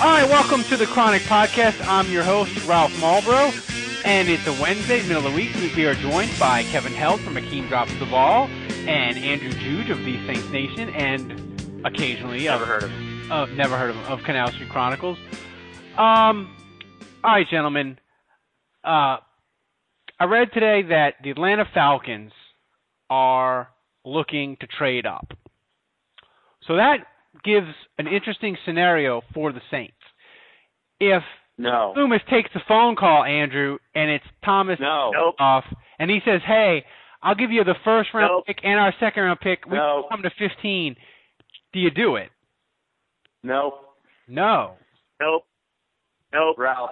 All right, welcome to the Chronic Podcast. I'm your host, Ralph Malbrough, and it's a Wednesday, middle of the week. We are joined by Kevin Held from Akeem Drops the Ball, and Andrew Juge of the Saints Nation, and occasionally Never of, heard of him. uh, never heard of him, of Canal Street Chronicles. Um, all right, gentlemen. Uh, I read today that the Atlanta Falcons are looking to trade up. So that gives an interesting scenario for the Saints. If No. Loomis takes the phone call, Andrew, and it's Thomas No. Nope. off, and he says, "Hey, I'll give you the first round Nope. pick and our second round pick. We No. come to 15. Do you do it? No. No. Nope. Nope. Ralph.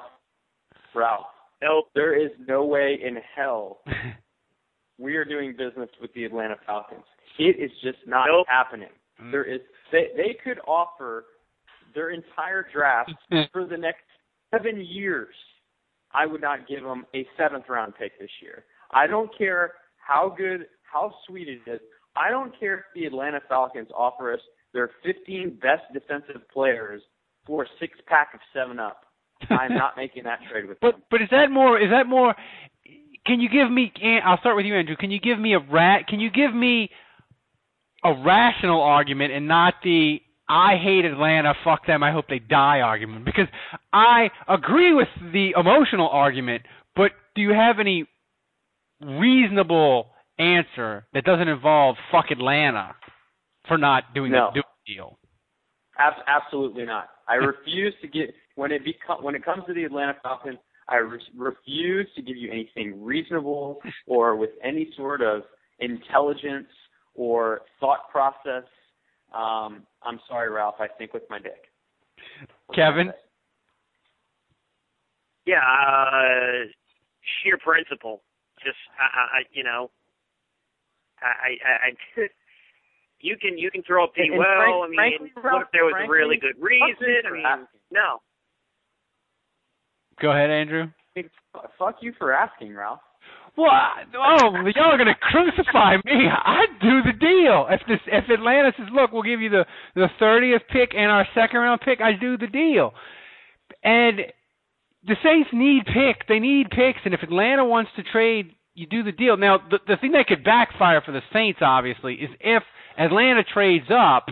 Ralph. Nope. There is no way in hell we are doing business with the Atlanta Falcons. It is just not Nope. happening. Mm-hmm. There is they they could offer their entire draft for the next seven years. I would not give them a seventh round pick this year. I don't care how good, how sweet it is. I don't care if the Atlanta Falcons offer us their 15 best defensive players for a six pack of Seven Up. I'm not making that trade with But them. but is that more? Is that more? Can you give me? I'll start with you, Andrew. Can you give me a rat? Can you give me a rational argument and not the I hate Atlanta, fuck them, I hope they die argument? Because I agree with the emotional argument, but do you have any reasonable answer that doesn't involve fuck Atlanta for not doing No. the, deal? Ab- absolutely not. I refuse to get when it become when it comes to the Atlanta Falcons. I re- refuse to give you anything reasonable or with any sort of intelligence or thought process. Um, I'm sorry, Ralph. I think with my dick. What can I Kevin? Yeah. Uh, sheer principle. Just I, I, I- you know. I, I, I you can you can throw a P And well. frank- I mean, frankly, what if there was a really good reason? I mean, no. Go ahead, Andrew. Fuck you for asking, Ralph. Well, I, oh, y'all are gonna crucify me. I'd do the deal. If this, if Atlanta says, "Look, we'll give you the the thirtieth pick and our second round pick," I'd do the deal. And the Saints need pick. They need picks, and if Atlanta wants to trade, you do the deal. Now, the the thing that could backfire for the Saints, obviously, is if Atlanta trades up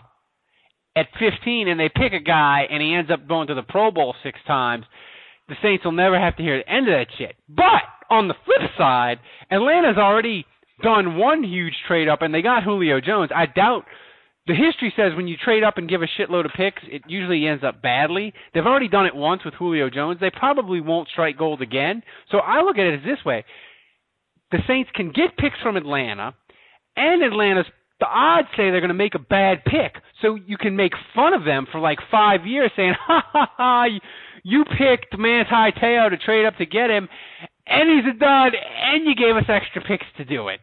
at 15 and they pick a guy and he ends up going to the Pro Bowl six times the Saints will never have to hear the end of that shit. But on the flip side, Atlanta's already done one huge trade up and they got Julio Jones. I doubt the history says when you trade up and give a shitload of picks, it usually ends up badly. They've already done it once with Julio Jones. They probably won't strike gold again. So I look at it as this way. The Saints can get picks from Atlanta and Atlanta's the odds say they're going to make a bad pick. So you can make fun of them for like 5 years saying, "Ha ha ha, you picked Manti Te'o to trade up to get him, and he's a dud, and you gave us extra picks to do it.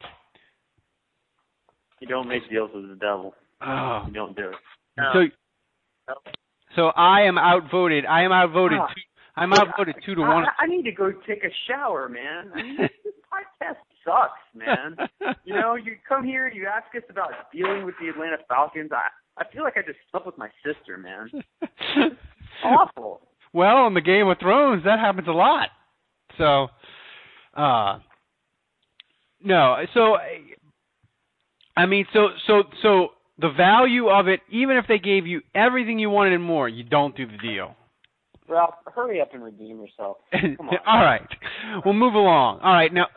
You don't make deals with the devil. Oh. You don't do it. No. So, No. so I am outvoted. I am outvoted. Ah. Two, I'm outvoted two to one. I, I need to go take a shower, man. I mean, this podcast sucks, man. you know, you come here, you ask us about dealing with the Atlanta Falcons. I I feel like I just slept with my sister, man. Awful. well, on the Game of Thrones, that happens a lot. So, uh, no. So, I mean, so so so the value of it, even if they gave you everything you wanted and more, you don't do the deal. Ralph, hurry up and redeem yourself. Come on. All right, we'll move along. All right, now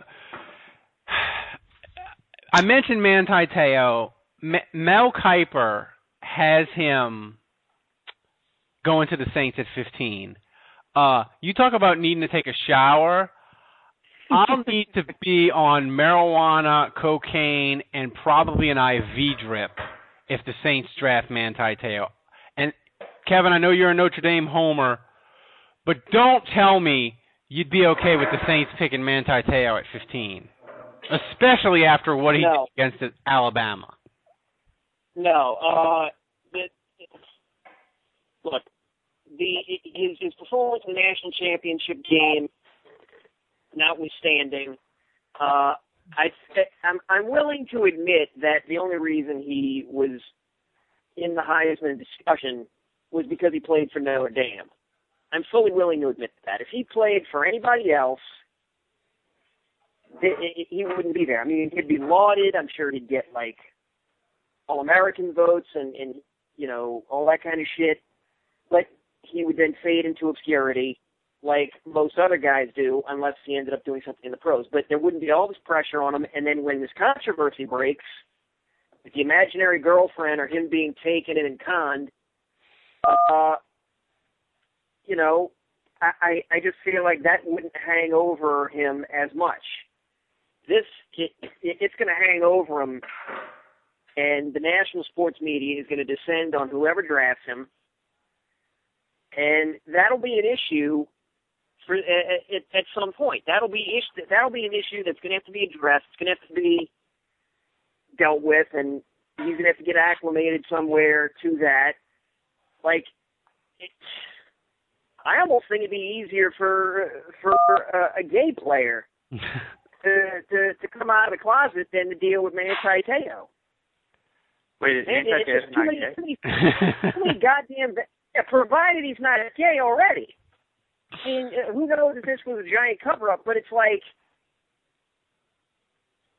I mentioned Manti Te'o. Mel Kiper has him going to the Saints at 15. Uh, you talk about needing to take a shower. I'll need to be on marijuana, cocaine, and probably an IV drip if the Saints draft Manti Te'o. And Kevin, I know you're a Notre Dame homer, but don't tell me you'd be okay with the Saints picking Manti Te'o at 15, especially after what he no. did against Alabama. No, uh, it, look, the his his performance in the national championship game, notwithstanding, uh, I I'm I'm willing to admit that the only reason he was in the Heisman discussion was because he played for Notre Dame. I'm fully willing to admit that. If he played for anybody else, he wouldn't be there. I mean, he'd be lauded. I'm sure he'd get like all American votes and and you know all that kind of shit. But he would then fade into obscurity like most other guys do, unless he ended up doing something in the pros. But there wouldn't be all this pressure on him. And then when this controversy breaks, with the imaginary girlfriend or him being taken in and conned, uh, you know, I, I just feel like that wouldn't hang over him as much. This it, it's going to hang over him, and the national sports media is going to descend on whoever drafts him, and that'll be an issue for uh, uh, at, at some point. That'll be that'll be an issue that's going to have to be addressed. It's going to have to be dealt with, and he's going to have to get acclimated somewhere to that. Like, it, I almost think it'd be easier for for a, a gay player to, to to come out of the closet than to deal with Manti Te'o. Wait, is Manti Te'o not many, gay? Too many, too many goddamn. Yeah, provided he's not gay already. Mean, uh, who knows if this was a giant cover up, but it's like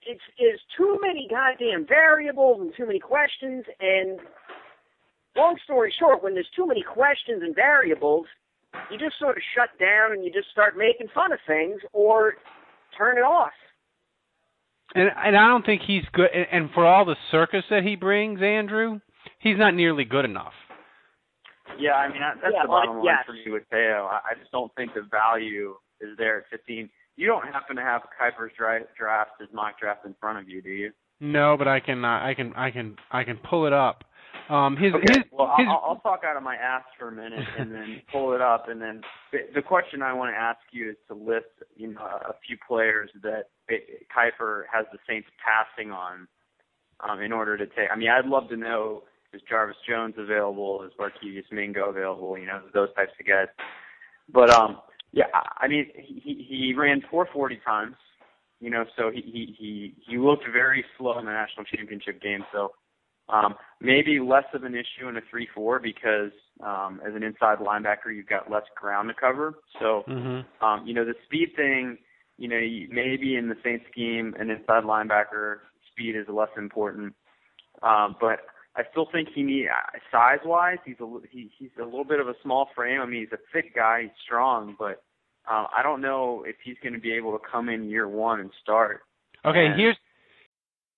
it's is too many goddamn variables and too many questions and long story short, when there's too many questions and variables, you just sort of shut down and you just start making fun of things or turn it off. And and I don't think he's good and, and for all the circus that he brings, Andrew, he's not nearly good enough. Yeah, I mean that's yeah, the bottom line yes. for me with Te'o. I, I just don't think the value is there at 15. You don't happen to have Kiper's draft, draft his mock draft in front of you, do you? No, but I can uh, I can I can I can pull it up. Um, his, okay. his, well, his, I'll, I'll talk out of my ass for a minute and then pull it up, and then the, the question I want to ask you is to list, you know, a few players that Kiper has the Saints passing on, um, in order to take. I mean, I'd love to know is Jarvis Jones available? Is Barkevious Mingo available? You know, those types of guys. But um, yeah, I mean, he he ran 440 times. You know, so he he he he looked very slow in the national championship game. So um, maybe less of an issue in a 3-4 because um, as an inside linebacker, you've got less ground to cover. So mm-hmm. um, you know, the speed thing. You know, maybe in the Saints scheme, an inside linebacker speed is less important. Um, but I still think he need uh, size wise. He's a he, he's a little bit of a small frame. I mean, he's a thick guy. He's strong, but uh, I don't know if he's going to be able to come in year one and start. Okay, and, here's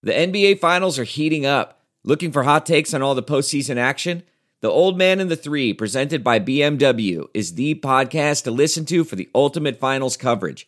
the NBA Finals are heating up. Looking for hot takes on all the postseason action? The Old Man and the Three, presented by BMW, is the podcast to listen to for the ultimate finals coverage.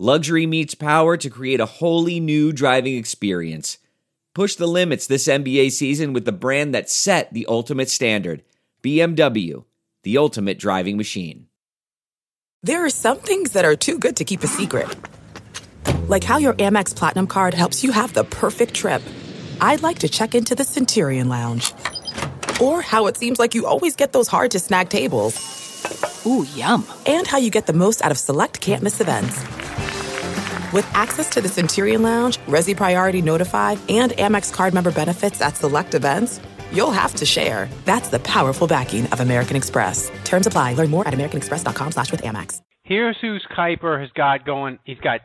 Luxury meets power to create a wholly new driving experience. Push the limits this NBA season with the brand that set the ultimate standard BMW, the ultimate driving machine. There are some things that are too good to keep a secret, like how your Amex Platinum card helps you have the perfect trip. I'd like to check into the Centurion Lounge, or how it seems like you always get those hard to snag tables. Ooh, yum. And how you get the most out of select can't miss events. With access to the Centurion Lounge, Resy Priority Notified, and Amex card member benefits at select events, you'll have to share. That's the powerful backing of American Express. Terms apply. Learn more at americanexpress.com slash with Amex. Here's who's Kiper has got going. He's got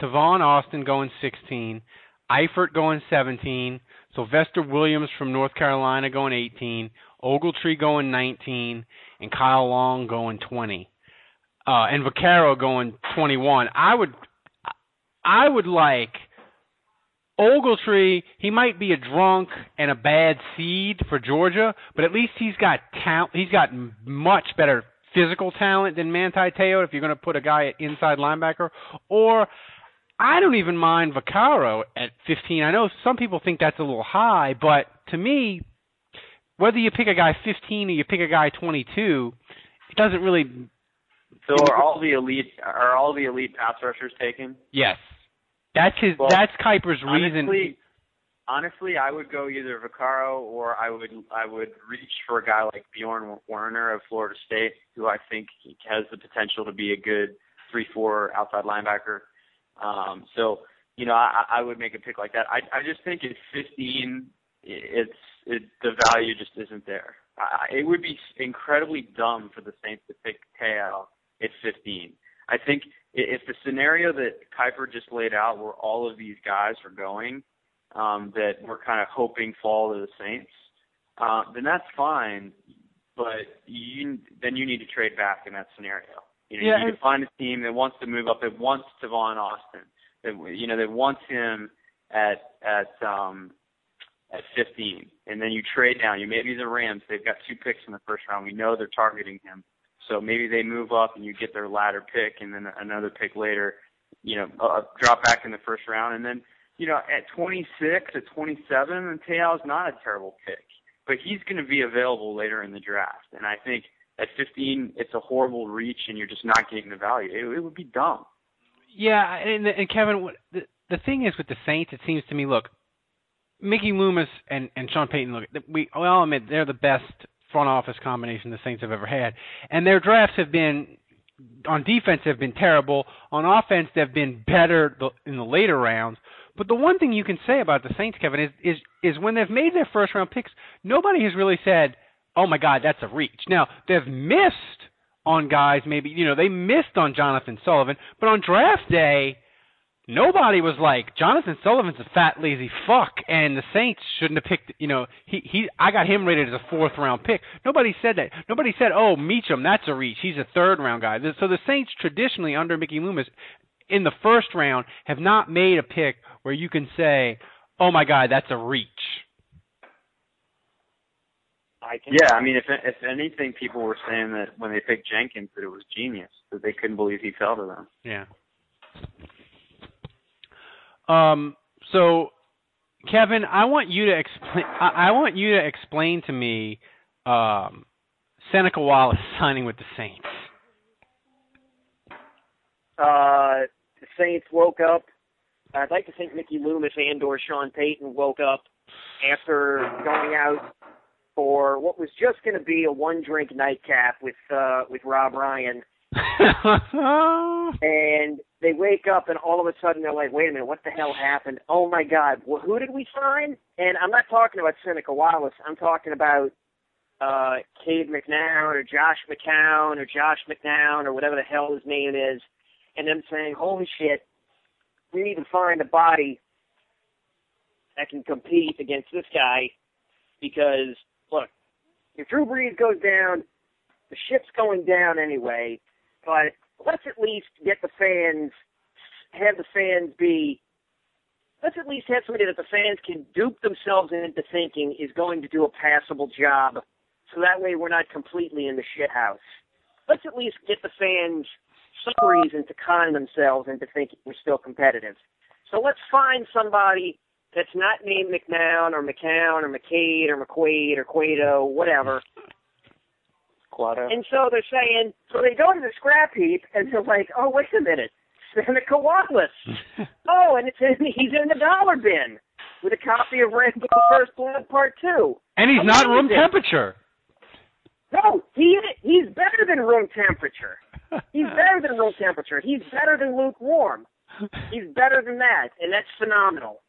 Tavon Austin going 16, Eifert going 17, Sylvester Williams from North Carolina going 18, Ogletree going 19, and Kyle Long going 20, uh, and Vaccaro going 21. I would, I would like Ogletree. He might be a drunk and a bad seed for Georgia, but at least he's got talent. He's got much better physical talent than Manti Te'o if you're going to put a guy at inside linebacker. Or I don't even mind Vaccaro at 15. I know some people think that's a little high, but to me, whether you pick a guy 15 or you pick a guy 22, it doesn't really. So are all the elite are all the elite pass rushers taken? Yes, that's his. Well, that's Kiper's reason. Honestly, honestly, I would go either Vaccaro or I would I would reach for a guy like Bjorn Werner of Florida State, who I think has the potential to be a good three-four outside linebacker. Um, so you know, I, I would make a pick like that. I I just think at 15, it's it, the value just isn't there. I, it would be incredibly dumb for the Saints to pick Te'o at 15. I think if the scenario that Kiper just laid out, where all of these guys are going, um, that we're kind of hoping fall to the Saints, uh, then that's fine. But you then you need to trade back in that scenario. You know, Yeah, you need to find a team that wants to move up, that wants Tavon Austin, that you know that wants him at at um at 15, and then you trade down. You maybe the Rams. They've got two picks in the first round. We know they're targeting him, so maybe they move up and you get their latter pick, and then another pick later. You know, uh, drop back in the first round, and then you know at 26, at 27, and Te'o's not a terrible pick, but he's going to be available later in the draft, and I think at 15 it's a horrible reach, and you're just not getting the value. It, it would be dumb. Yeah, and, and Kevin, the the thing is with the Saints, it seems to me, look, Mickey Loomis and and Sean Payton, look, we we all admit they're the best front office combination the Saints have ever had, and their drafts have been on defense have been terrible. On offense, they've been better in the later rounds. But the one thing you can say about the Saints, Kevin, is is is when they've made their first round picks, nobody has really said, "Oh my God, that's a reach." Now they've missed on guys. Maybe you know they missed on Johnathan Sullivan, but on draft day, nobody was like Johnathan Sullivan's a fat lazy fuck, and the Saints shouldn't have picked. You know, he he. I got him rated as a fourth round pick. Nobody said that. Nobody said, "Oh, Meachem, that's a reach. He's a third round guy." So the Saints traditionally under Mickey Loomis in the first round have not made a pick where you can say, "Oh my God, that's a reach." I can. Yeah, I mean, if if anything, people were saying that when they picked Jenkins, that it was genius, that they couldn't believe he fell to them. Yeah. Um. So, Kevin, I want you to explain. I, I want you to explain to me, um, Seneca Wallace signing with the Saints. Uh, the Saints woke up. I'd like to think Mickey Loomis and or Sean Payton woke up after going out for what was just going to be a one drink nightcap with uh with Rob Ryan and they wake up and all of a sudden they're like, wait a minute, what the hell happened? Oh my God, well, who did we sign? And I'm not talking about Seneca Wallace. I'm talking about uh, Cade McNown or Josh McCown or Josh McNown or whatever the hell his name is, and them saying, holy shit, we need to find a body that can compete against this guy because, look, if Drew Brees goes down, the ship's going down anyway, but let's at least get the fans, have the fans be, let's at least have somebody that the fans can dupe themselves into thinking is going to do a passable job, so that way we're not completely in the shit house. Let's at least get the fans some reason to con themselves into thinking we're still competitive. So let's find somebody that's not named McNown or McCown or McCade or McQuaid or Quado, whatever. Quado. And so they're saying, so they go to the scrap heap and they're like, oh, wait a minute, Seneca Wallace. oh, and it's in, he's in the dollar bin with a copy of Rambo First Blood Part 2. and he's not room Amazing. temperature. No, he he's better than room temperature. He's better than room temperature. He's better than lukewarm. He's better than that, and that's phenomenal.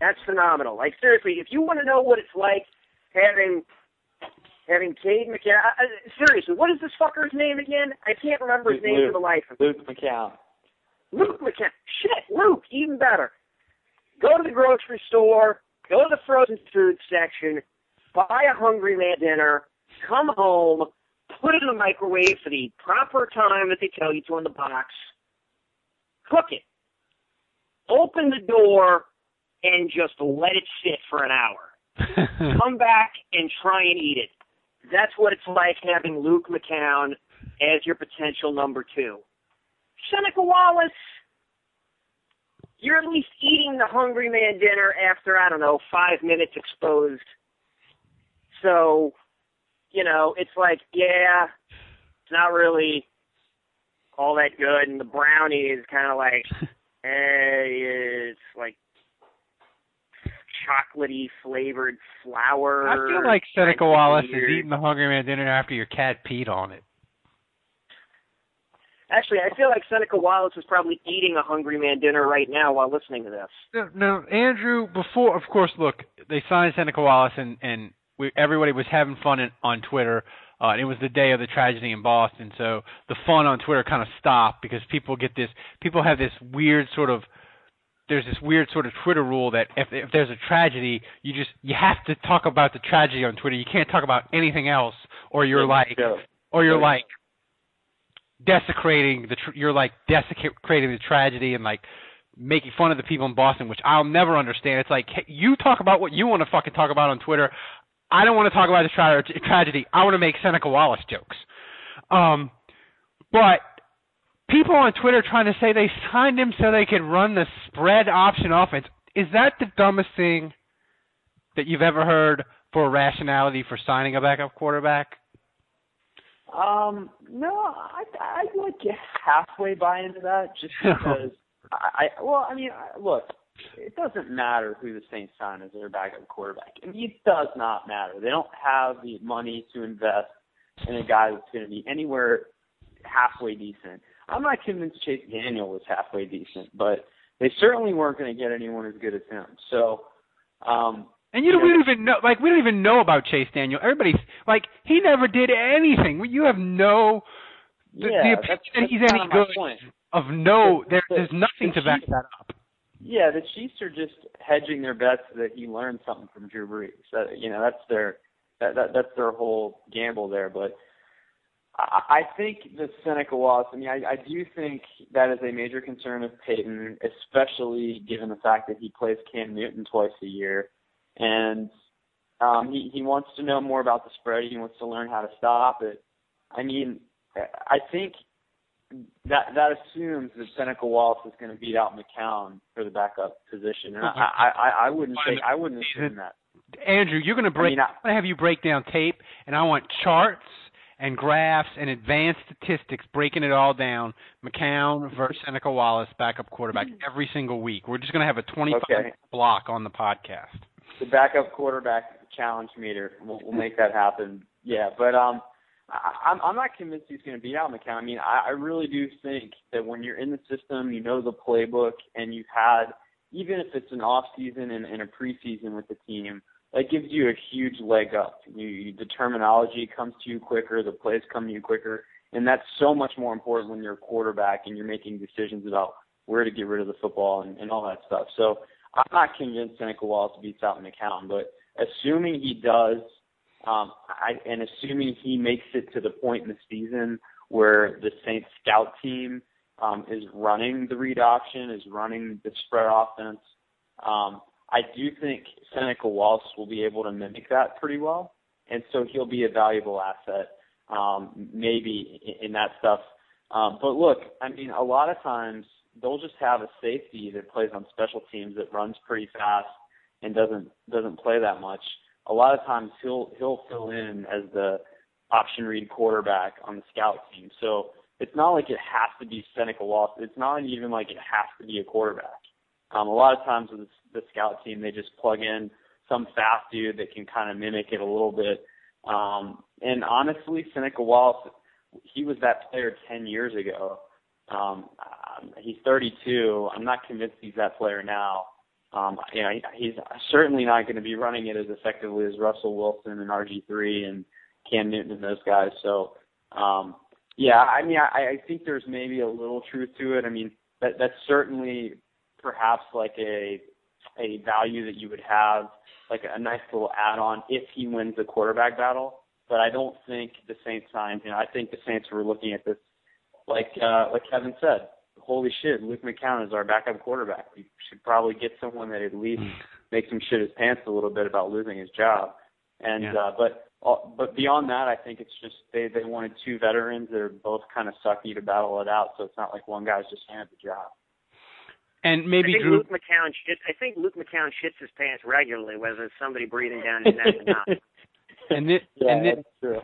That's phenomenal. Like seriously, if you want to know what it's like having having Cade McCown. Uh, seriously, what is this fucker's name again? I can't remember his name for the life of me. Luke McCown. Luke McCown. Shit, Luke, even better. Go to the grocery store, go to the frozen food section, buy a Hungry Man dinner, come home, put it in the microwave for the proper time that they tell you to in the box, cook it, open the door, and just let it sit for an hour. come back and try and eat it. That's what it's like having Luke McCown as your potential number two. Seneca Wallace, you're at least eating the Hungry Man dinner after, I don't know, five minutes exposed. So, you know, it's like, yeah, it's not really all that good. And the brownie is kind of like, eh, it's like chocolatey flavored flour. I feel like Seneca Wallace is eating the Hungry Man dinner after your cat peed on it. Actually, I feel like Seneca Wallace is probably eating a Hungry Man dinner right now while listening to this. No, no, Andrew. Before, of course, look, they signed Seneca Wallace, and and we, everybody was having fun in, on Twitter. Uh, and it was the day of the tragedy in Boston, so the fun on Twitter kind of stopped because people get this. People have this weird sort of. There's this weird sort of Twitter rule that if if there's a tragedy, you just you have to talk about the tragedy on Twitter. You can't talk about anything else, or you're like, Go. or you're Go. like desecrating the tr- you're like desecrating the tragedy and like making fun of the people in Boston, which I'll never understand. It's like hey, you talk about what you want to fucking talk about on Twitter. I don't want to talk about the tra- tragedy. I want to make Seneca Wallace jokes. Um, but people on Twitter trying to say they signed him so they could run the spread option offense. Is that the dumbest thing that you've ever heard for rationality for signing a backup quarterback? Um, no, I I like get halfway buy into that just because I, I well, I mean, I, look, it doesn't matter who the Saints sign as their backup quarterback. I mean, it does not matter. They don't have the money to invest in a guy that's going to be anywhere halfway decent. I'm not convinced Chase Daniel was halfway decent, but they certainly weren't going to get anyone as good as him. So, um, And you don't, we don't even know, like, we don't even know about Chase Daniel. Everybody's like, he never did anything. You have no, the, yeah, the that's, opinion that he's any good point. of no, there, The- there's nothing the to back that up. Yeah, the Chiefs are just hedging their bets that he learned something from Drew Brees. That, you know, that's their that, that that's their whole gamble there. But I, I think the Seneca Wallace. I mean, I, I do think that is a major concern of Payton, especially given the fact that he plays Cam Newton twice a year, and um, he he wants to know more about the spread. He wants to learn how to stop it. I mean, I think that that assumes that Seneca Wallace is going to beat out McCown for the backup position, and I I, I, I wouldn't say I wouldn't assume that. Andrew, you're going to break. I mean, I- I'm going to have you break down tape, and I want charts and graphs and advanced statistics breaking it all down. McCown versus Seneca Wallace, backup quarterback, every single week. We're just going to have a 25 Okay. block on the podcast. the backup quarterback challenge meter. We'll, we'll make that happen. Yeah, but um, I, I'm I'm not convinced he's going to beat out McCown. I mean, I, I really do think that when you're in the system, you know the playbook, and you've had even if it's an off season and, and a preseason with the team, that gives you a huge leg up. You, you, the terminology comes to you quicker, the plays come to you quicker, and that's so much more important when you're a quarterback and you're making decisions about where to get rid of the football and, and all that stuff. So I'm not convinced Seneca Wallace beats out McCown, but assuming he does, um, I, and assuming he makes it to the point in the season where the Saints scout team um, is running the read option, is running the spread offense, um, I do think Seneca Wallace will be able to mimic that pretty well, and so he'll be a valuable asset, um, maybe in, that stuff. Um, but look, I mean, a lot of times they'll just have a safety that plays on special teams that runs pretty fast and doesn't doesn't play that much. A lot of times he'll he'll fill in as the option read quarterback on the scout team. So it's not like it has to be Seneca Wallace. It's not even like it has to be a quarterback. Um, a lot of times with the scout team, they just plug in some fast dude that can kind of mimic it a little bit. Um, and honestly, Seneca Wallace, he was that player 10 years ago. Um, um, he's 32. I'm not convinced he's that player now. Um, you know, he's certainly not going to be running it as effectively as Russell Wilson and RG3 and Cam Newton and those guys. So, um, yeah, I mean, I, I think there's maybe a little truth to it. I mean, that that's certainly perhaps like a a value that you would have, like a nice little add-on if he wins the quarterback battle. But I don't think the Saints signed. You know, I think the Saints were looking at this like uh, like Kevin said. Holy shit, Luke McCown is our backup quarterback. We should probably get someone that at least makes him shit his pants a little bit about losing his job. And Yeah. uh, but uh, but beyond that, I think it's just they they wanted two veterans that are both kind of sucky to battle it out. So it's not like one guy's just handed the job. And I maybe think Drew. Luke McCown shit. I think Luke McCown shits his pants regularly, whether it's somebody breathing down his neck or not. And thi- yeah, and thi- that's true.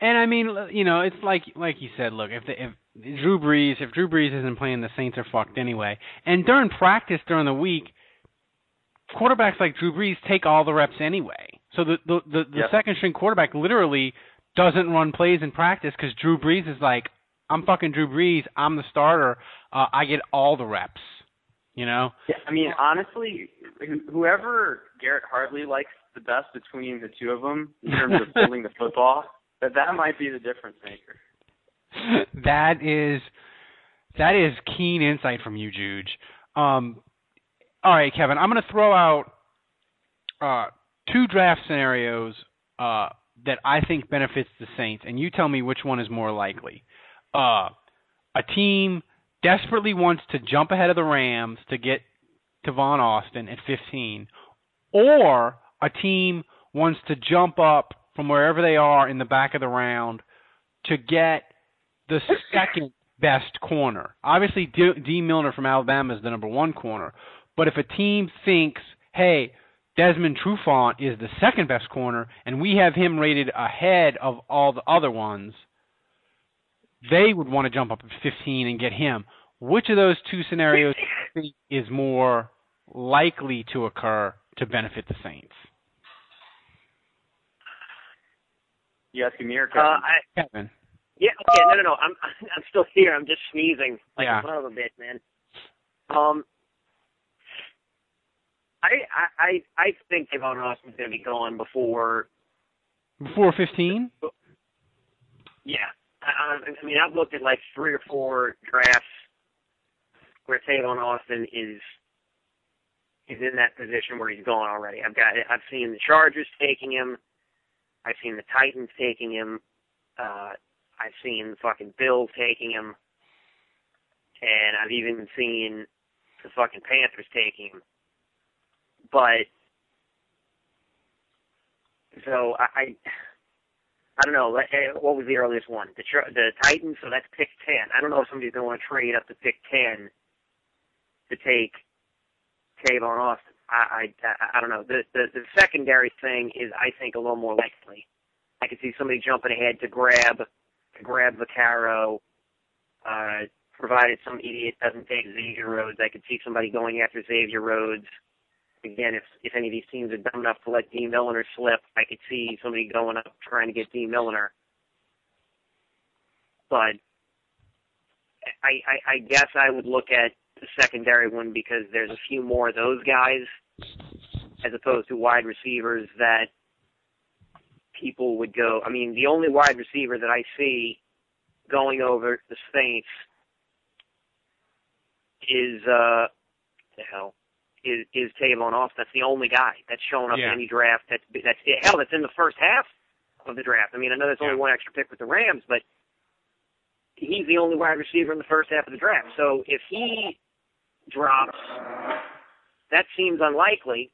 And I mean, l- you know, it's like like you said. Look, if the, if Drew Brees, if Drew Brees isn't playing, the Saints are fucked anyway. And during practice during the week, quarterbacks like Drew Brees take all the reps anyway. So the the the, the Yep. second string quarterback literally doesn't run plays in practice because Drew Brees is like, I'm fucking Drew Brees. I'm the starter. Uh, I get all the reps. You know. Yeah, I mean, honestly, whoever Garrett Hartley likes the best between the two of them in terms of holding the football, that that might be the difference maker. that is that is keen insight from you, Juge. Um, all right, Kevin, I'm going to throw out uh, two draft scenarios uh, that I think benefits the Saints, and you tell me which one is more likely. Uh, a team desperately wants to jump ahead of the Rams to get to Tavon Austin at 15, or a team wants to jump up from wherever they are in the back of the round to get the second best corner. Obviously, D, D. Milliner from Alabama is the number one corner. But if a team thinks, hey, Desmond Trufant is the second best corner, and we have him rated ahead of all the other ones, they would want to jump up at 15 and get him. Which of those two scenarios do you think is more likely to occur to benefit the Saints? You asking me or Kevin? Uh, I, Kevin. yeah, okay, no, no, no. I'm I'm still here. I'm just sneezing like Yeah. a son of a bitch, man. Um, I I I, I think Tavon Austin's gonna be gone before. Before 15? Yeah, I, I mean I've looked at like three or four drafts where Tavon Austin is is in that position where he's gone already. I've got I've seen the Chargers taking him. I've seen the Titans taking him. Uh, I've seen the fucking Bills taking him, and I've even seen the fucking Panthers taking him. But so I, I, I don't know. eh, What was the earliest one? The the Titans. So that's pick ten. I don't know if somebody's gonna want to trade up to pick ten to take Tavon Austin. I, I I don't know. The, the the secondary thing is I think a little more likely. I could see somebody jumping ahead to grab to grab Vaccaro, uh, provided some idiot doesn't take Xavier Rhodes. I could see somebody going after Xavier Rhodes. Again, if if any of these teams are dumb enough to let Dean Milliner slip, I could see somebody going up trying to get Dean Milliner. But I, I I guess I would look at the secondary one because there's a few more of those guys as opposed to wide receivers that people would go. I mean, the only wide receiver that I see going over the Saints is uh the hell is is Tavon Austin. That's the only guy that's shown up Yeah. in any draft. That's that's hell. That's in the first half of the draft. I mean, I know there's only Yeah. one extra pick with the Rams, but he's the only wide receiver in the first half of the draft. So if he drops, that seems unlikely.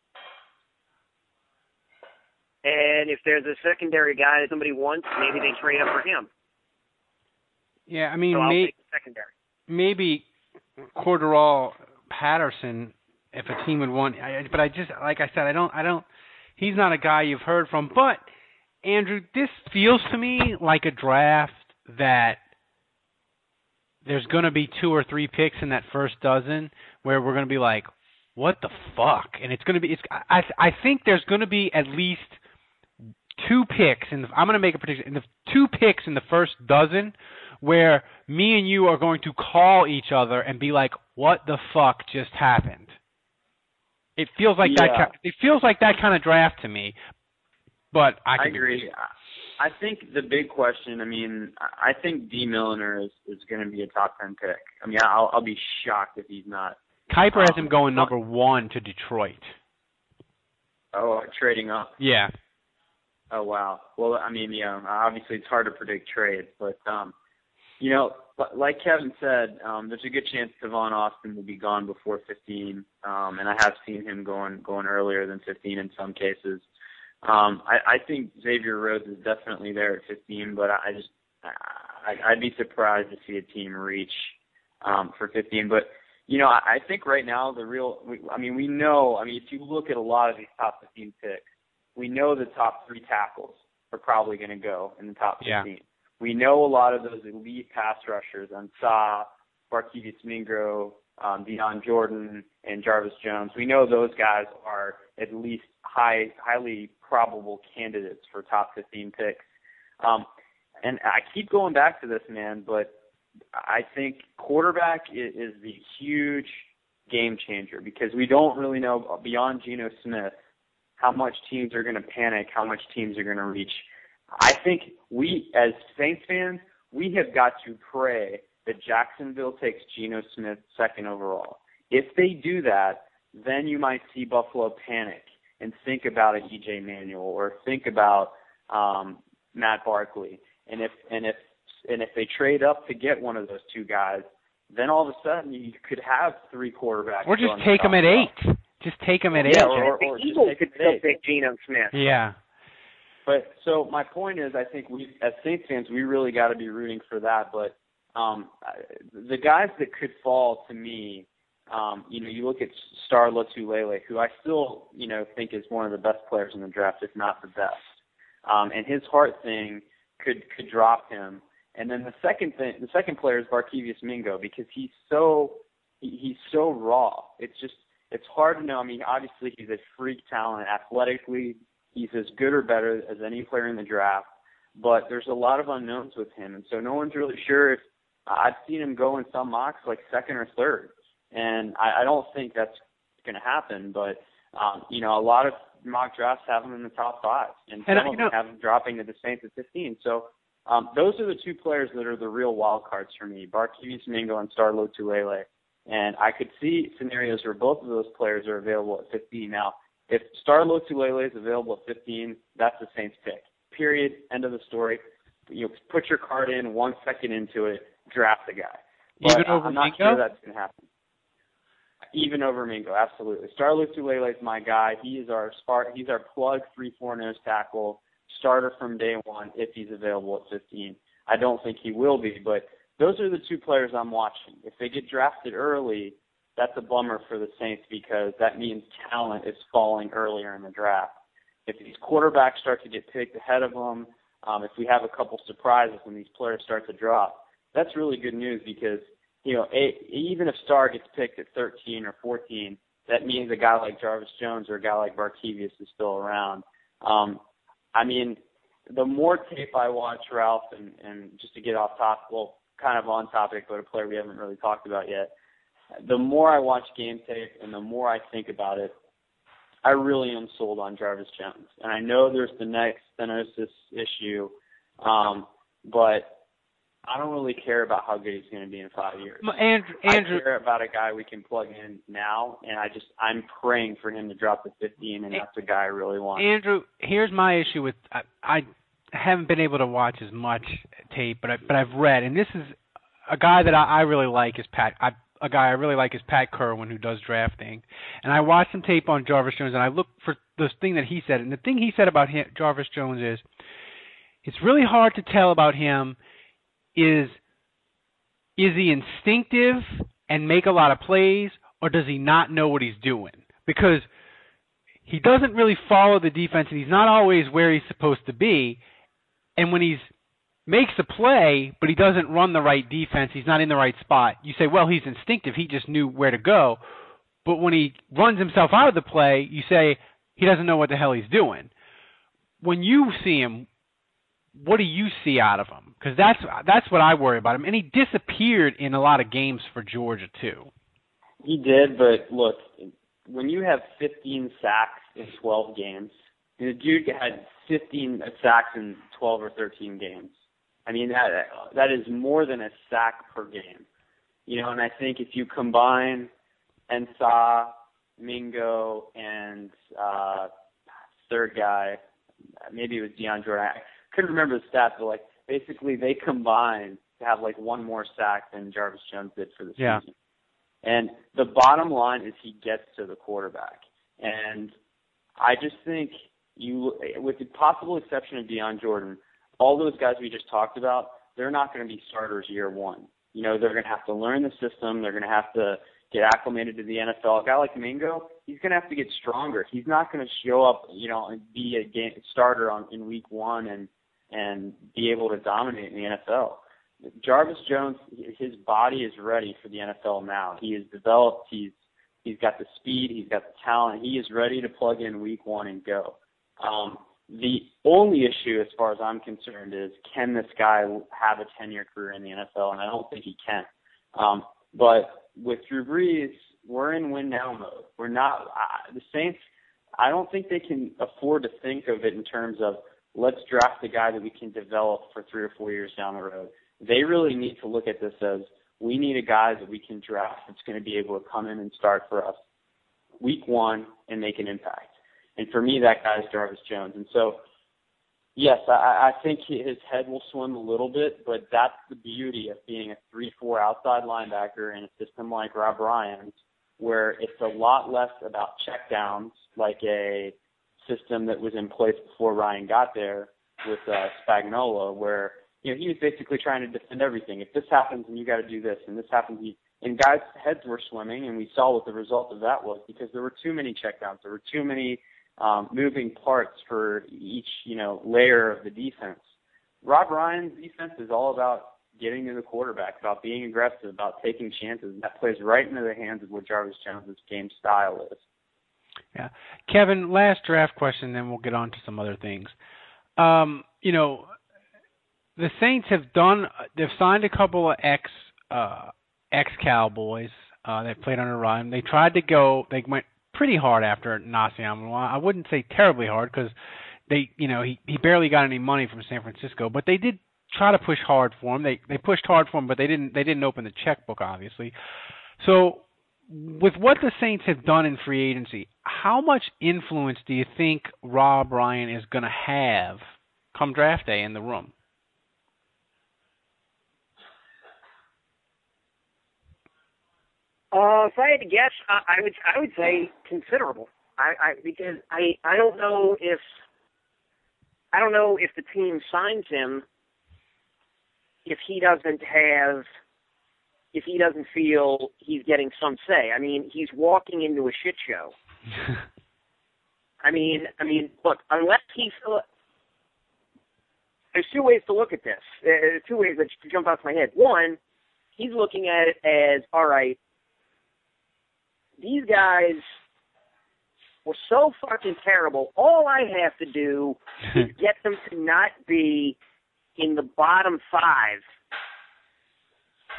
And if there's a secondary guy that somebody wants, maybe they trade up for him. Yeah, I mean, So may, secondary. maybe Cordarrelle Patterson if a team would want. I, but I just like I said, I don't, I don't. He's not a guy you've heard from. But Andrew, this feels to me like a draft that there's going to be two or three picks in that first dozen where we're going to be like, what the fuck? And it's going to be. It's. I I think there's going to be at least two picks, and I'm going to make a prediction. In the two picks in the first dozen, where me and you are going to call each other and be like, "What the fuck just happened?" It feels like Yeah. that. It feels like that kind of draft to me. But I, I agree. I- think the big question. I mean, I think D. Milliner is is going to be a top ten pick. I mean, I'll I'll be shocked if he's not. Kiper has um, him going number one to Detroit. Oh, trading up. Yeah. Oh wow. Well, I mean, yeah, obviously it's hard to predict trades, but um, you know, like Kevin said, um, there's a good chance Tavon Austin will be gone before 15, um, and I have seen him going going earlier than 15 in some cases. Um, I, I think Xavier Rhodes is definitely there at 15, but I just I, I'd be surprised to see a team reach um, for 15. But you know, I, I think right now the real, I mean, we know. I mean, if you look at a lot of these top 15 picks, we know the top three tackles are probably going to go in the top 15. Yeah. We know a lot of those elite pass rushers, Ansah, Barkevious Mingo, um, Dion Jordan, and Jarvis Jones. We know those guys are at least high, highly probable candidates for top 15 picks. Um, and I keep going back to this, man, but I think quarterback is, is the huge game changer because we don't really know beyond Geno Smith how much teams are going to panic, how much teams are going to reach. I think we, as Saints fans, we have got to pray that Jacksonville takes Geno Smith second overall. If they do that, then you might see Buffalo panic and think about an EJ Manuel or think about um, Matt Barkley. And if and if and if they trade up to get one of those two guys, then all of a sudden you could have three quarterbacks. Or just take them at eight. Just take them at Yeah, eight. or- the or just Eagles take could it still eight. Geno Smith. yeah. But so my point is, I think we as Saints fans, we really got to be rooting for that. But um, the guys that could fall to me, um, you know, you look at Star Lotulelei, who I still, you know, think is one of the best players in the draft, if not the best. Um, and his heart thing could could drop him. And then the second thing, the second player is Barkevious Mingo because he's so he, he's so raw. It's just it's hard to know. I mean, obviously he's a freak talent athletically. He's as good or better as any player in the draft, but there's a lot of unknowns with him, and so no one's really sure if I've seen him go in some mocks like second or third, and I, I don't think that's going to happen. But um, you know, a lot of mock drafts have him in the top five, and some And, of them know- have him dropping to the Saints at 15. So um, those are the two players that are the real wild cards for me: Barkevious Mingo and Star Lotulelei. And I could see scenarios where both of those players are available at 15. Now, if Star Lotulelei is available at 15, that's the Saints pick. Period. End of the story. You know, put your card in one second into it, draft the guy. But Even over I'm not Mingo? sure that's going to happen. Even over Mingo, absolutely. Star Lotulelei is my guy. He is our spark. He's our plug three four nose tackle starter from day one if he's available at 15. I don't think he will be, but those are the two players I'm watching. If they get drafted early, that's a bummer for the Saints because that means talent is falling earlier in the draft. If these quarterbacks start to get picked ahead of them, um, if we have a couple surprises when these players start to drop, that's really good news because you know a, even if Star gets picked at 13 or 14, that means a guy like Jarvis Jones or a guy like Barkevious is still around. Um, I mean, the more tape I watch, Ralph, and, and just to get off topic, well, kind of on topic, but a player we haven't really talked about yet. The more I watch game tape and the more I think about it, I really am sold on Jarvis Jones. And I know there's the neck stenosis issue, um, but I don't really care about how good he's going to be in five years. M- Andrew, I care about a guy we can plug in now, and I just I'm praying for him to drop the 15, and that's the guy I really want. Andrew, here's my issue with I, I haven't been able to watch as much tape, but I, but I've read, and this is a guy that I, I really like is Pat. I, a guy I really like is Pat Kirwan, who does drafting, and I watched some tape on Jarvis Jones, and I looked for this thing that he said, and the thing he said about him, Jarvis Jones is, it's really hard to tell about him. Is is he instinctive and make a lot of plays, or does he not know what he's doing? Because he doesn't really follow the defense and he's not always where he's supposed to be. And when he's makes a play, but he doesn't run the right defense, he's not in the right spot. You say, well, he's instinctive. He just knew where to go. But when he runs himself out of the play, you say he doesn't know what the hell he's doing. when you see him, what do you see out of him? Because that's that's what I worry about him, and he disappeared in a lot of games for Georgia too. He did, but look, when you have 15 sacks in 12 games, the dude had 15 sacks in 12 or 13 games. I mean that that is more than a sack per game. You know, and I think if you combine Ansah, Mingo, and uh, third guy, maybe it was Jordan. I couldn't remember the stats, but like basically they combined to have like one more sack than Jarvis Jones did for the yeah. season. And the bottom line is he gets to the quarterback. And I just think you, with the possible exception of Dion Jordan, all those guys we just talked about, they're not going to be starters year one. You know, they're going to have to learn the system. They're going to have to get acclimated to the NFL. A guy like Mingo, he's going to have to get stronger. He's not going to show up, you know, and be a game starter on in week one and and be able to dominate in the NFL. Jarvis Jones, his body is ready for the NFL now. He is developed. He's he's got the speed. He's got the talent. He is ready to plug in week one and go. Um, the only issue, as far as I'm concerned, is can this guy have a 10-year career in the NFL? And I don't think he can. Um, but with Drew Brees, we're in win now mode. We're not uh, the Saints. I don't think they can afford to think of it in terms of let's draft a guy that we can develop for three or four years down the road. They really need to look at this as we need a guy that we can draft that's going to be able to come in and start for us week one and make an impact. And for me, that guy is Jarvis Jones. And so, yes, I, I think his head will swim a little bit, but that's the beauty of being a 3-4 outside linebacker in a system like Rob Ryan's, where it's a lot less about checkdowns, like a system that was in place before Ryan got there with uh, Spagnuolo, where you know he was basically trying to defend everything. If this happens, and you got to do this, and this happens, and guys' heads were swimming, and we saw what the result of that was because there were too many checkdowns, there were too many um, moving parts for each you know layer of the defense. Rob Ryan's defense is all about getting to the quarterback, about being aggressive, about taking chances. And that plays right into the hands of what Jarvis Jones' game style is. Yeah, Kevin. Last draft question, then we'll get on to some other things. Um, you know, the Saints have done. They've signed a couple of ex uh, ex Cowboys uh, that played under Ryan. They tried to go. They went pretty hard after Nasiam. I wouldn't say terribly hard because they, you know, he he barely got any money from San Francisco, but they did try to push hard for him. They they pushed hard for him, but they didn't they didn't open the checkbook obviously. So with what the Saints have done in free agency, how much influence do you think Rob Ryan is going to have come draft day in the room? Uh, if I had to guess, I, I would I would say considerable. I, I because I I don't know if I don't know if the team signs him if he doesn't have if he doesn't feel he's getting some say. I mean, he's walking into a shit show. I mean, I mean, look, unless he's there's two ways to look at this. Uh, two ways that jump off my head. One, he's looking at it as all right these guys were so fucking terrible. All I have to do is get them to not be in the bottom five,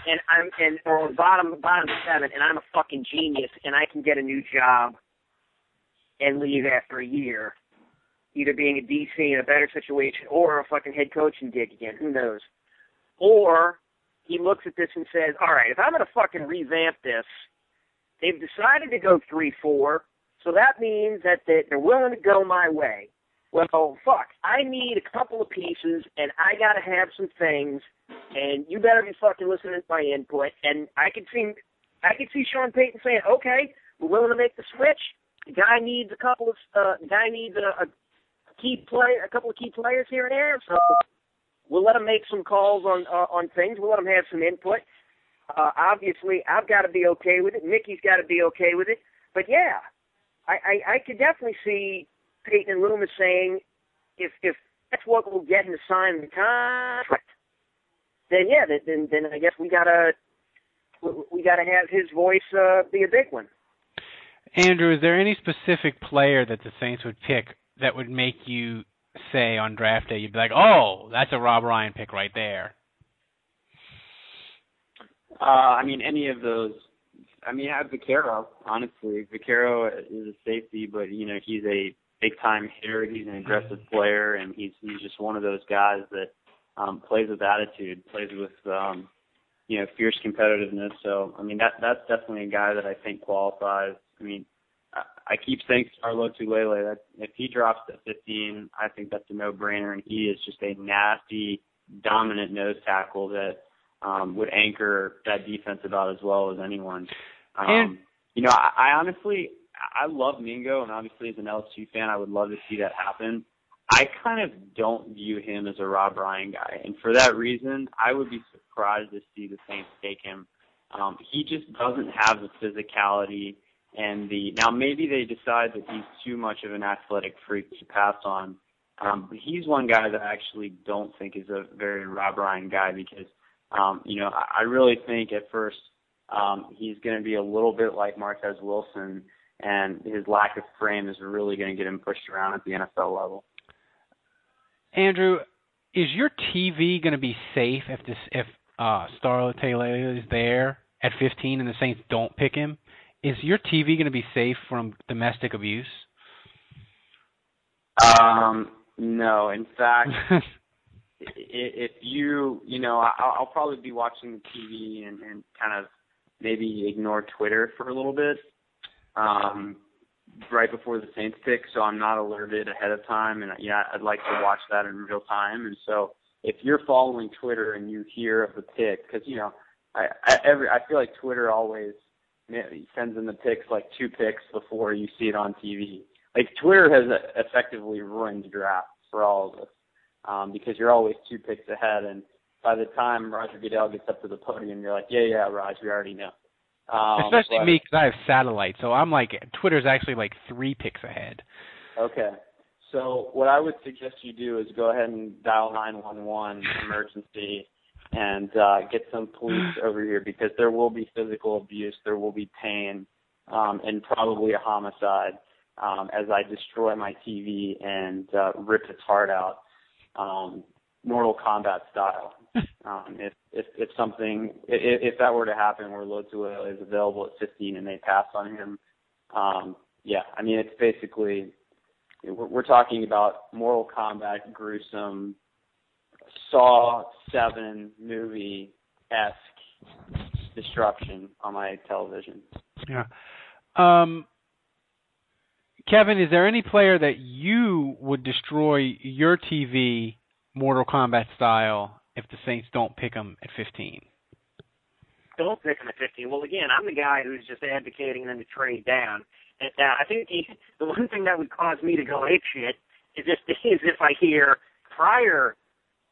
and I'm and or bottom bottom seven, and I'm a fucking genius, and I can get a new job and leave after a year, either being a DC in a better situation or a fucking head coaching gig again. Who knows? Or he looks at this and says, "All right, if I'm gonna fucking revamp this." They've decided to go three four, so that means that they're willing to go my way. Well, fuck, I need a couple of pieces, and I got to have some things, and you better be fucking listening to my input. And I could see, I could see Sean Payton saying, "Okay, we're willing to make the switch. The guy needs a couple of, uh, the guy needs a, a key play, a couple of key players here and there, so." We'll let him make some calls on uh, on things. We'll let him have some input. Uh, obviously, I've got to be okay with it. Mickey's got to be okay with it. But yeah, I, I, I could definitely see Payton and Loomis saying, if if that's what we'll get him to sign the contract, then yeah, then then I guess we gotta we gotta have his voice uh, be a big one. Andrew, is there any specific player that the Saints would pick that would make you say on draft day, you'd be like, "Oh, that's a Rob Ryan pick right there." Uh, I mean, any of those. I mean, I have Vaccaro. Honestly, Vaccaro is a safety, but you know, he's a big time hitter. He's an aggressive player, and he's he's just one of those guys that um, plays with attitude, plays with um, you know fierce competitiveness. So I mean, that that's definitely a guy that I think qualifies. I mean, I, I keep saying Star Lotulelei. That if he drops to 15, I think that's a no brainer, and he is just a nasty, dominant nose tackle that um, would anchor that defense about as well as anyone. Um, And- you know, I, I honestly, I love Mingo, and obviously as an LSU fan, I would love to see that happen. I kind of don't view him as a Rob Ryan guy, and for that reason, I would be surprised to see the Saints take him. Um, he just doesn't have the physicality and the. Now maybe they decide that he's too much of an athletic freak to pass on. Um, but he's one guy that I actually don't think is a very Rob Ryan guy because, um, you know, I, I really think at first um, he's going to be a little bit like Martez Wilson, and his lack of frame is really going to get him pushed around at the NFL level. Andrew, is your TV going to be safe if this if uh Star Taylor is there at 15 and the Saints don't pick him? Is your TV going to be safe from domestic abuse? Um, no, in fact, if you, you know, I'll, probably be watching the TV and, and kind of maybe ignore Twitter for a little bit, um, right before the Saints pick, so I'm not alerted ahead of time, and yeah, I'd like to watch that in real time. And so, if you're following Twitter and you hear of the pick, because you know, I, I every I feel like Twitter always sends in the picks like two picks before you see it on TV. Like Twitter has effectively ruined drafts for all of us um, because you're always two picks ahead, and by the time Roger Goodell gets up to the podium, you're like, yeah, yeah, Raj, we already know. Um, Especially but- me because I have satellite, so I'm like Twitter's actually like three picks ahead. Okay. So what I would suggest you do is go ahead and dial 911 emergency and uh, get some police over here because there will be physical abuse, there will be pain, um, and probably a homicide um, as I destroy my TV and uh, rip its heart out, um, Mortal Kombat style. Um, if if if something if, if that were to happen where Lotua is available at 15 and they pass on him, um, yeah, I mean it's basically we're, we're talking about Mortal Kombat gruesome Saw Seven movie esque destruction on my television. Yeah. Um, Kevin, is there any player that you would destroy your TV Mortal Kombat style if the Saints don't pick him at 15? don't pick him at 15. Well, again, I'm the guy who's just advocating them to trade down. And uh, I think the, one thing that would cause me to go ape shit is if is if I hear prior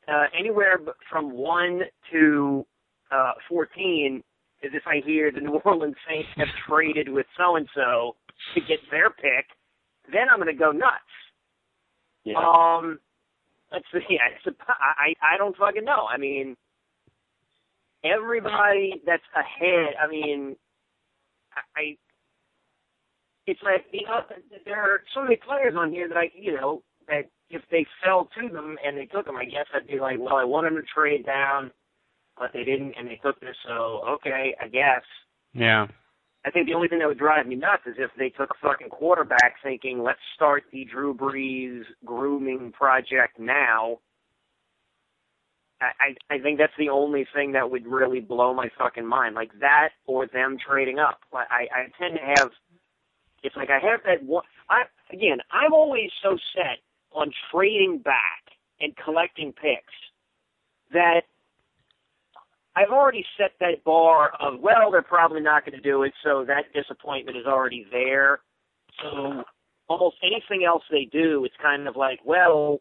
uh, anywhere from one to uh, 14 is if I hear the New Orleans Saints have traded with so and so to get their pick, then I'm going to go nuts. Yeah. Um, let's see. Yeah, it's a, I I don't fucking know. I mean, everybody that's ahead. I mean, I. I it's like you know there are so many players on here that I you know that if they fell to them and they took them, I guess I'd be like, well, I want them to trade down, but they didn't, and they took this, so okay, I guess. Yeah. I think the only thing that would drive me nuts is if they took a fucking quarterback thinking, let's start the Drew Brees grooming project now. I, I think that's the only thing that would really blow my fucking mind. Like that or them trading up. I, I tend to have it's like I have that one I again, I'm always so set on trading back and collecting picks that I've already set that bar of well, they're probably not going to do it, so that disappointment is already there. So almost anything else they do, it's kind of like, well,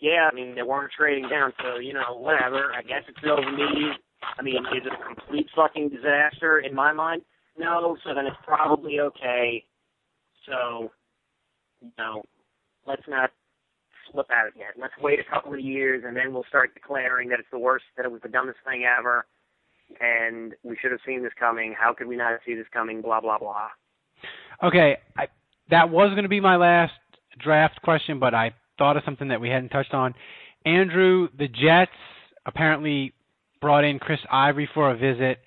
yeah, I mean they weren't trading down, so you know whatever. I guess it's over me. I mean, is it a complete fucking disaster in my mind? No, so then it's probably okay. So, you know, let's not flip out of yet. Let's wait a couple of years and then we'll start declaring that it's the worst, that it was the dumbest thing ever, and we should have seen this coming. How could we not see this coming? Blah blah blah. Okay, I, that was going to be my last draft question, but I thought of something that we hadn't touched on. Andrew, the Jets apparently brought in Chris Ivory for a visit.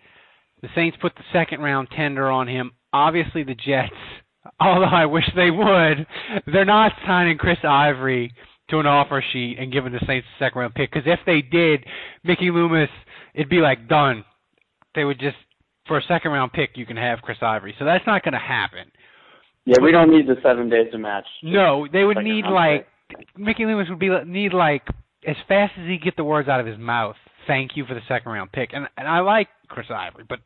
The Saints put the second round tender on him. Obviously, the Jets, although I wish they would, they're not signing Chris Ivory to an offer sheet and giving the Saints a second round pick. Because if they did, Mickey Loomis, it'd be like done. They would just for a second round pick, you can have Chris Ivory. So that's not going to happen. Yeah, we don't need the seven days to match. No, they would need like Mickey Loomis would be need like as fast as he get the words out of his mouth. Thank you for the second round pick, and and I like Chris Ivory, but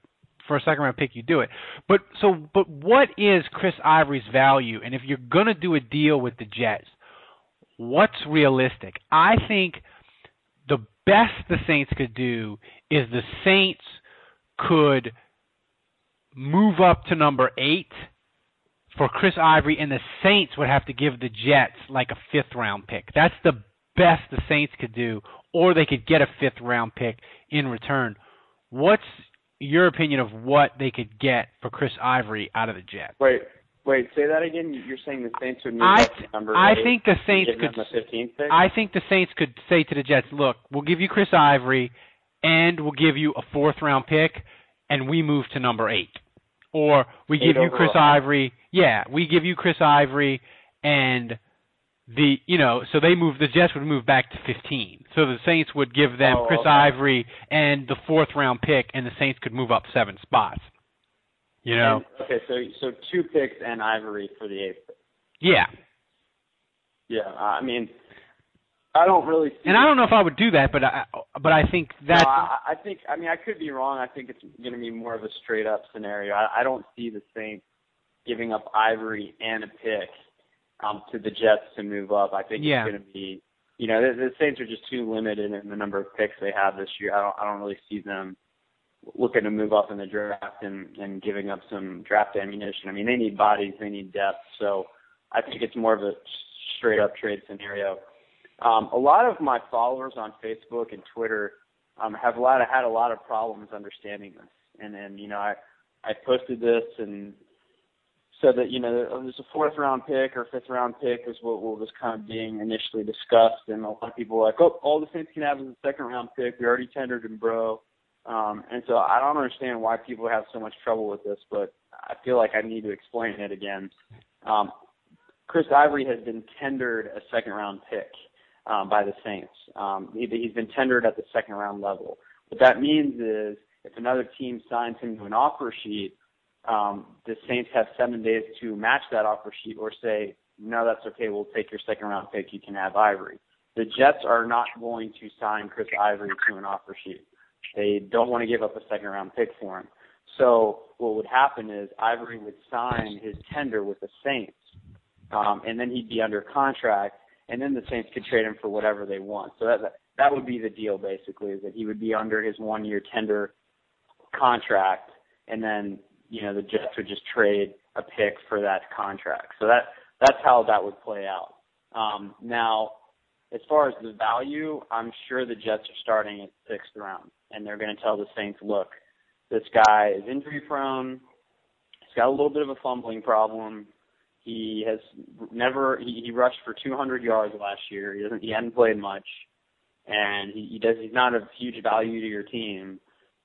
for a second round pick, you do it. But so, but what is Chris Ivory's value? And if you're gonna do a deal with the Jets, what's realistic? I think the best the Saints could do is the Saints could move up to number eight for Chris Ivory, and the Saints would have to give the Jets like a fifth round pick. That's the best the Saints could do, or they could get a fifth round pick in return. What's your opinion of what they could get for Chris Ivory out of the Jets? Wait, wait, say that again. You're saying the Saints would move I up to number I eight think the Saints could. the I think the Saints could say to the Jets, "Look, we'll give you Chris Ivory, and we'll give you a fourth round pick, and we move to number eight, or we Eight give you Chris. Ivory. Yeah, we give you Chris Ivory, and the you know, so they move. The Jets would move back to 15. So the Saints would give them Oh, Chris okay. Ivory and the fourth round pick, and the Saints could move up seven spots. You know, And- okay, so so two picks and Ivory for the eighth. yeah. Yeah, I mean, I don't really see. And I don't know if I would do that, but I but I think that No, I, I think. I mean, I could be wrong. I think it's going to be more of a straight up scenario. I, I don't see the Saints giving up Ivory and a pick um, to the Jets to move up. I think Yeah. it's going to be. You know, the, the Saints are just too limited in the number of picks they have this year. I don't. I don't really see them looking to move up in the draft and and giving up some draft ammunition. I mean, they need bodies, they need depth. So I think it's more of a straight up trade scenario. Um, a lot of my followers on Facebook and Twitter um, have a lot of, had a lot of problems understanding this, and then, you know I I posted this and said that you know it was a fourth round pick or fifth round pick is what, what was kind of being initially discussed, and a lot of people were like, oh, all the Saints can have is a second round pick. We already tendered him, bro. Um, and so I don't understand why people have so much trouble with this, but I feel like I need to explain it again. Um, Chris Ivory has been tendered a second round pick um, by the Saints. Um, he, he's been tendered at the second round level. What that means is if another team signs him to an offer sheet, um, the Saints have seven days to match that offer sheet or say, no, that's okay. We'll take your second round pick. You can have Ivory. The Jets are not going to sign Chris Ivory to an offer sheet. They don't want to give up a second round pick for him. So what would happen is Ivory would sign his tender with the Saints, um, and then he'd be under contract, and then the Saints could trade him for whatever they want. So that that would be the deal basically, is that he would be under his one year tender contract, and then you know the Jets would just trade a pick for that contract. So that that's how that would play out. Um, now, as far as the value, I'm sure the Jets are starting at sixth round, and they're going to tell the Saints, look, this guy is injury prone. He's got a little bit of a fumbling problem. He has never he, he rushed for 200 yards last year. He doesn't he hadn't played much, and he, he does he's not of huge value to your team,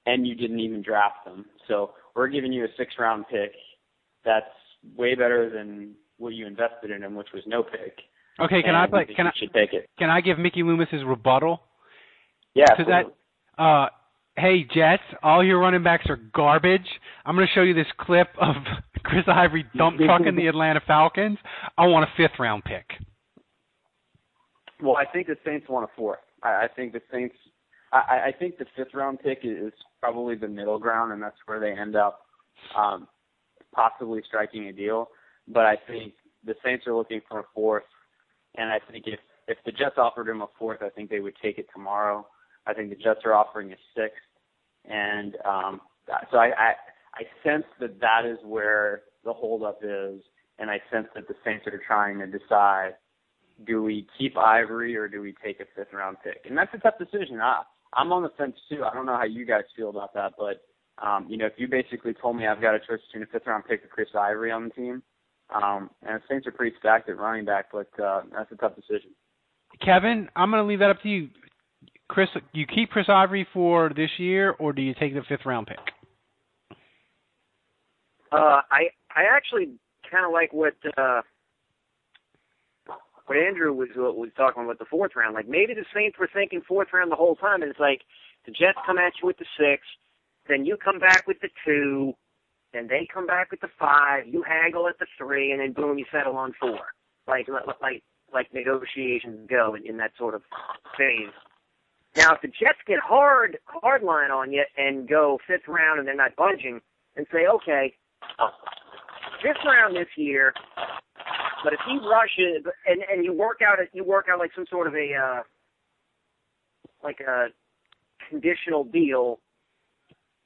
and you didn't even draft him. So we're giving you a six round pick. That's way better than what you invested in him, which was no pick. Okay, can I play? Can I should take it? can I give Mickey Loomis's rebuttal Yeah. to that? Uh, hey Jets, all your running backs are garbage. I'm going to show you this clip of Chris Ivory dump trucking the Atlanta Falcons. I want a fifth round pick. Well, I think the Saints want a fourth. I, I think the Saints. I, I think the fifth round pick is probably the middle ground, and that's where they end up um, possibly striking a deal. But I think the Saints are looking for a fourth, and I think if if the Jets offered him a fourth, I think they would take it tomorrow. I think the Jets are offering a sixth, and um, so I, I I sense that that is where the holdup is, and I sense that the Saints are trying to decide do we keep Ivory or do we take a fifth round pick? And that's a tough decision. I, I'm on the fence too. I don't know how you guys feel about that, but um, you know, if you basically told me I've got a choice between a fifth round pick or Chris Ivory on the team, um, and the Saints are pretty stacked at running back, but uh, that's a tough decision. Kevin, I'm going to leave that up to you. Chris, you keep Chris Ivory for this year, or do you take the fifth round pick? Uh, I I actually kind of like what uh, what Andrew was what was talking about the fourth round. Like maybe the Saints were thinking fourth round the whole time, and it's like the Jets come at you with the six, then you come back with the two, then they come back with the five, you haggle at the three, and then boom, you settle on four. Like like like negotiations go in, in that sort of phase. Now, if the Jets get hard hard line on you and go fifth round and they're not budging, and say, okay, fifth round this year, but if he rushes and and you work out you work out like some sort of a uh, like a conditional deal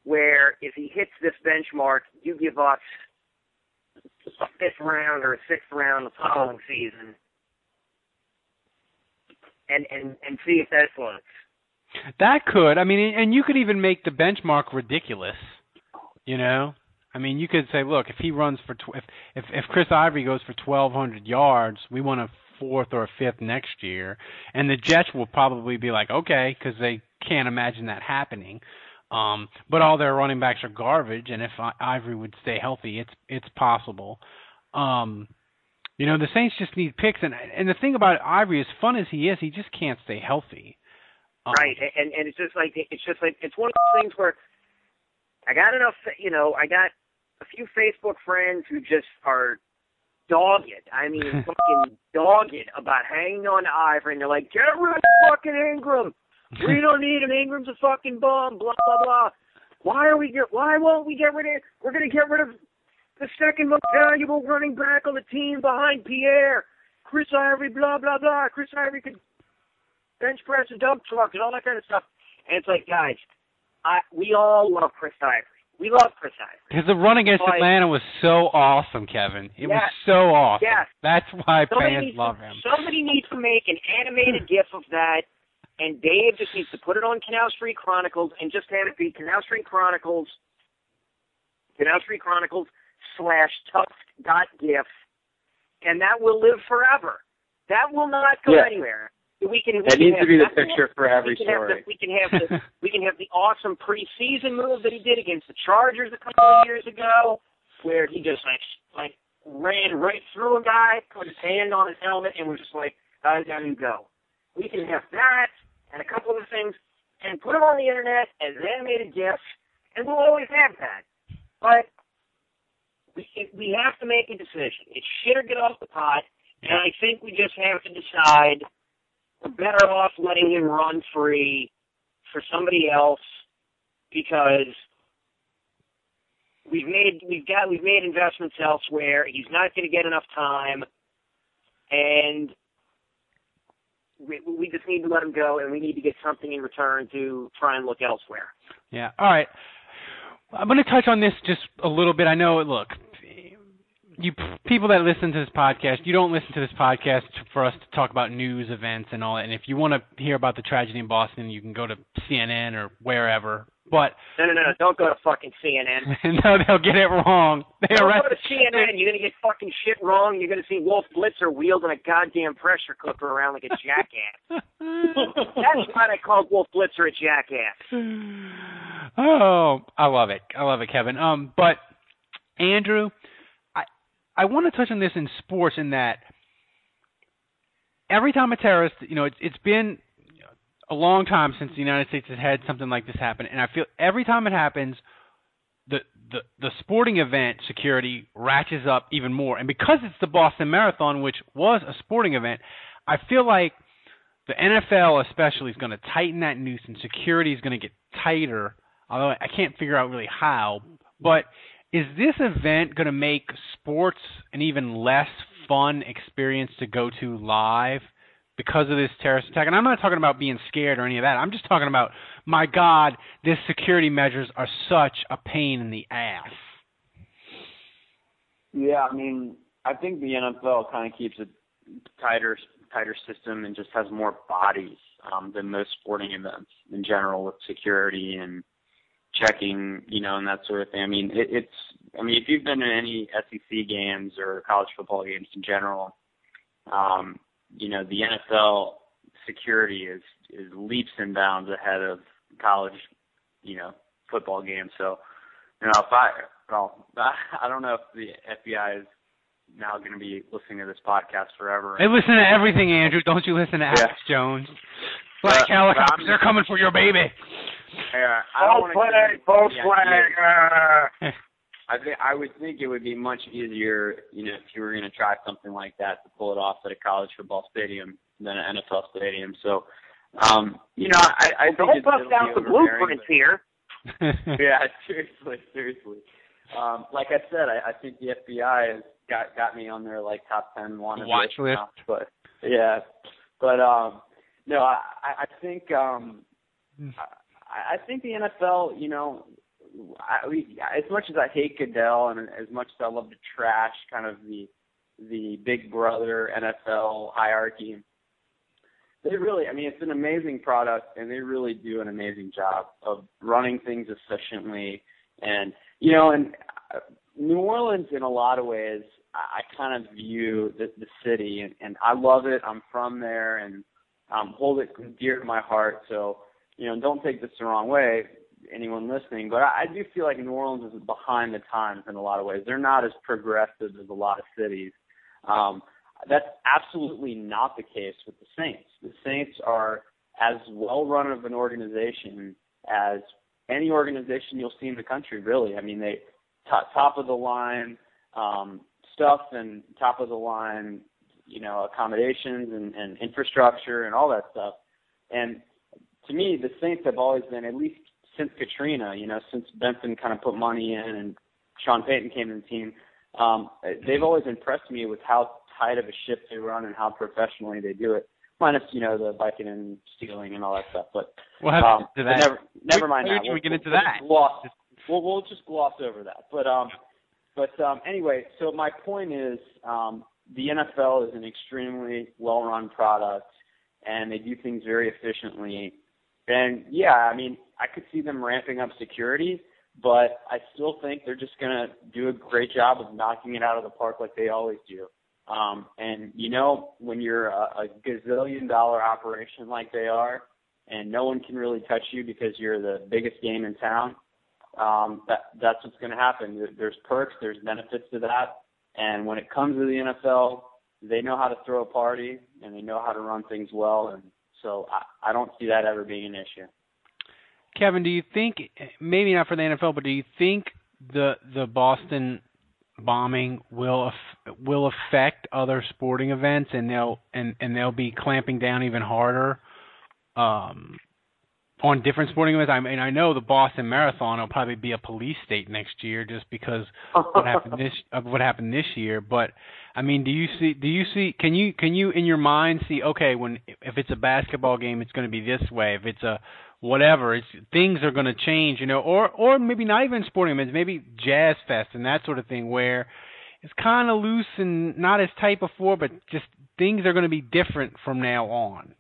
where if he hits this benchmark, you give us a fifth round or a sixth round the following season, and and and see if that works. That could. I mean, and you could even make the benchmark ridiculous. You know, I mean, you could say, look, if he runs for tw- if if if Chris Ivory goes for 1,200 yards, we want a fourth or a fifth next year, and the Jets will probably be like, okay, because they can't imagine that happening. Um, but all their running backs are garbage, and if Ivory would stay healthy, it's it's possible. Um, you know, the Saints just need picks, and and the thing about Ivory, as fun as he is, he just can't stay healthy. Um, Right, and and it's just like it's just like it's one of those things where I got enough, you know, I got a few Facebook friends who just are dogged. I mean, fucking dogged about hanging on to Ivory, and they're like, get rid of fucking Ingram. We don't need him. Ingram's a fucking bum. Blah blah blah. Why are we get? Why won't we get rid of? We're gonna get rid of the second most valuable running back on the team behind Pierre. Chris Ivory. Blah blah blah. Chris Ivory could bench press a dump truck and all that kind of stuff. And it's like, guys, I we all love Chris Ivory. We love Chris Ivory. Because the run against Like- Atlanta was so awesome, Kevin. It was so awesome. Yes. That's why Somebody fans love to, him. Somebody needs to make an animated GIF of that, and Dave just needs to put it on Canal Street Chronicles and just have it be Canal Street Chronicles, Canal Street Chronicles slash Tuft dot GIF, and that will live forever. That will not go Yeah. anywhere. We can. we That can needs to be the picture for every we story. the, we can have the we can have the awesome preseason move that he did against the Chargers a couple of years ago, where he just like like ran right through a guy, put his hand on his helmet, and was just like, "How down you go?" We can have that and a couple of things, and put them on the internet as animated GIFs, and we'll always have that. But we we have to make a decision. It's shit or get off the pot, and I think we just have to decide we're better off letting him run free for somebody else because we've made we've got we've made investments elsewhere. He's not going to get enough time, and we, we just need to let him go, and we need to get something in return to try and look elsewhere. Yeah. All right. I'm going to touch on this just a little bit. I know. Look, you people that listen to this podcast, you don't listen to this podcast for us to talk about news events and all that. And if you want to hear about the tragedy in Boston, you can go to CNN or wherever. But No, no, no, don't go to fucking CNN. no, they'll get it wrong. They Don't arrest. go to CNN. You're gonna get fucking shit wrong. You're gonna see Wolf Blitzer wielding a goddamn pressure cooker around like a jackass. That's why they called Wolf Blitzer a jackass. oh, I love it. I love it, Kevin. Um, but Andrew, I I want to touch on this in sports in that every time a terrorist, you know, it's it's been a long time since the United States has had something like this happen, and I feel every time it happens, the the the sporting event security ratchets up even more, and because it's the Boston Marathon, which was a sporting event, I feel like the NFL especially is going to tighten that noose, and security is going to get tighter. Although I can't figure out really how, but is this event going to make sports an even less fun experience to go to live because of this terrorist attack? And I'm not talking about being scared or any of that. I'm just talking about, my God, this security measures are such a pain in the ass. Yeah, I mean, I think the NFL kind of keeps a tighter tighter system and just has more bodies um, than most sporting events in general with security and checking, you know, and that sort of thing. I mean, it, it's I mean, if you've been to any SEC games or college football games in general, um, you know, the NFL security is is leaps and bounds ahead of college, you know, football games. So, you know, if I well, I don't know if the FBI is now going to be listening to this podcast forever. They listen to everything, Andrew. Don't you listen to Alex Yeah. Jones? Black But- helicopters, they're coming for your baby. Yeah, I don't False wanna flag, give false flag. Uh, I think I would think it would be much easier, you know, if you were going to try something like that to pull it off at a college football stadium than an NFL stadium. So, um, you know, I, I think don't it's, bust it'll out be the overbearing, blueprints here. Yeah, seriously, seriously. Um, like I said, I, I think the FBI has got got me on their like top ten wanted Watch list. now, But yeah, but um, no, I I I think um, I, I think the NFL, you know, I, as much as I hate Goodell and as much as I love to trash kind of the the Big Brother NFL hierarchy, they really, I mean, it's an amazing product, and they really do an amazing job of running things efficiently. And you know, and uh, New Orleans, in a lot of ways, I, I kind of view the, the city, and, and I love it. I'm from there, and um, hold it dear to my heart. So, you know, don't take this the wrong way, anyone listening, but I, I do feel like New Orleans is behind the times in a lot of ways. They're not as progressive as a lot of cities. Um, that's absolutely not the case with the Saints. The Saints are as well run of an organization as any organization you'll see in the country, really. I mean, they top, top of the line um, stuff and top of the line, you know, accommodations and, and infrastructure and all that stuff. And to me, the Saints have always been, at least since Katrina, you know, since Benson kind of put money in and Sean Payton came to the team, um, they've always impressed me with how tight of a ship they run and how professionally they do it. Minus, you know, the biking and stealing and all that stuff. But We'll have um, to but get to that. never, never mind Maybe that. we We'll, get into we'll that. Just gloss, we'll, we'll just gloss over that. But um, but um, anyway, so my point is, um, the NFL is an extremely well-run product, and they do things very efficiently. And yeah, I mean, I could see them ramping up security, but I still think they're just gonna do a great job of knocking it out of the park like they always do. Um, and you know, when you're a, a gazillion dollar operation like they are, and no one can really touch you because you're the biggest game in town, um, that that's what's going to happen. There's perks, there's benefits to that, and when it comes to the NFL, they know how to throw a party and they know how to run things well, and so I, I don't see that ever being an issue. Kevin, do you think maybe not for the NFL, but do you think the the Boston bombing will will affect other sporting events and they'll and and they'll be clamping down even harder um on different sporting events? I mean, I know the Boston Marathon will probably be a police state next year just because what happened this of what happened this year, but I mean, do you see do you see can you can you in your mind see okay, when if it's a basketball game it's going to be this way, if it's a whatever, it's things are going to change, you know, or or maybe not even sporting events, maybe jazz fest and that sort of thing where it's kind of loose and not as tight before, but just things are going to be different from now on.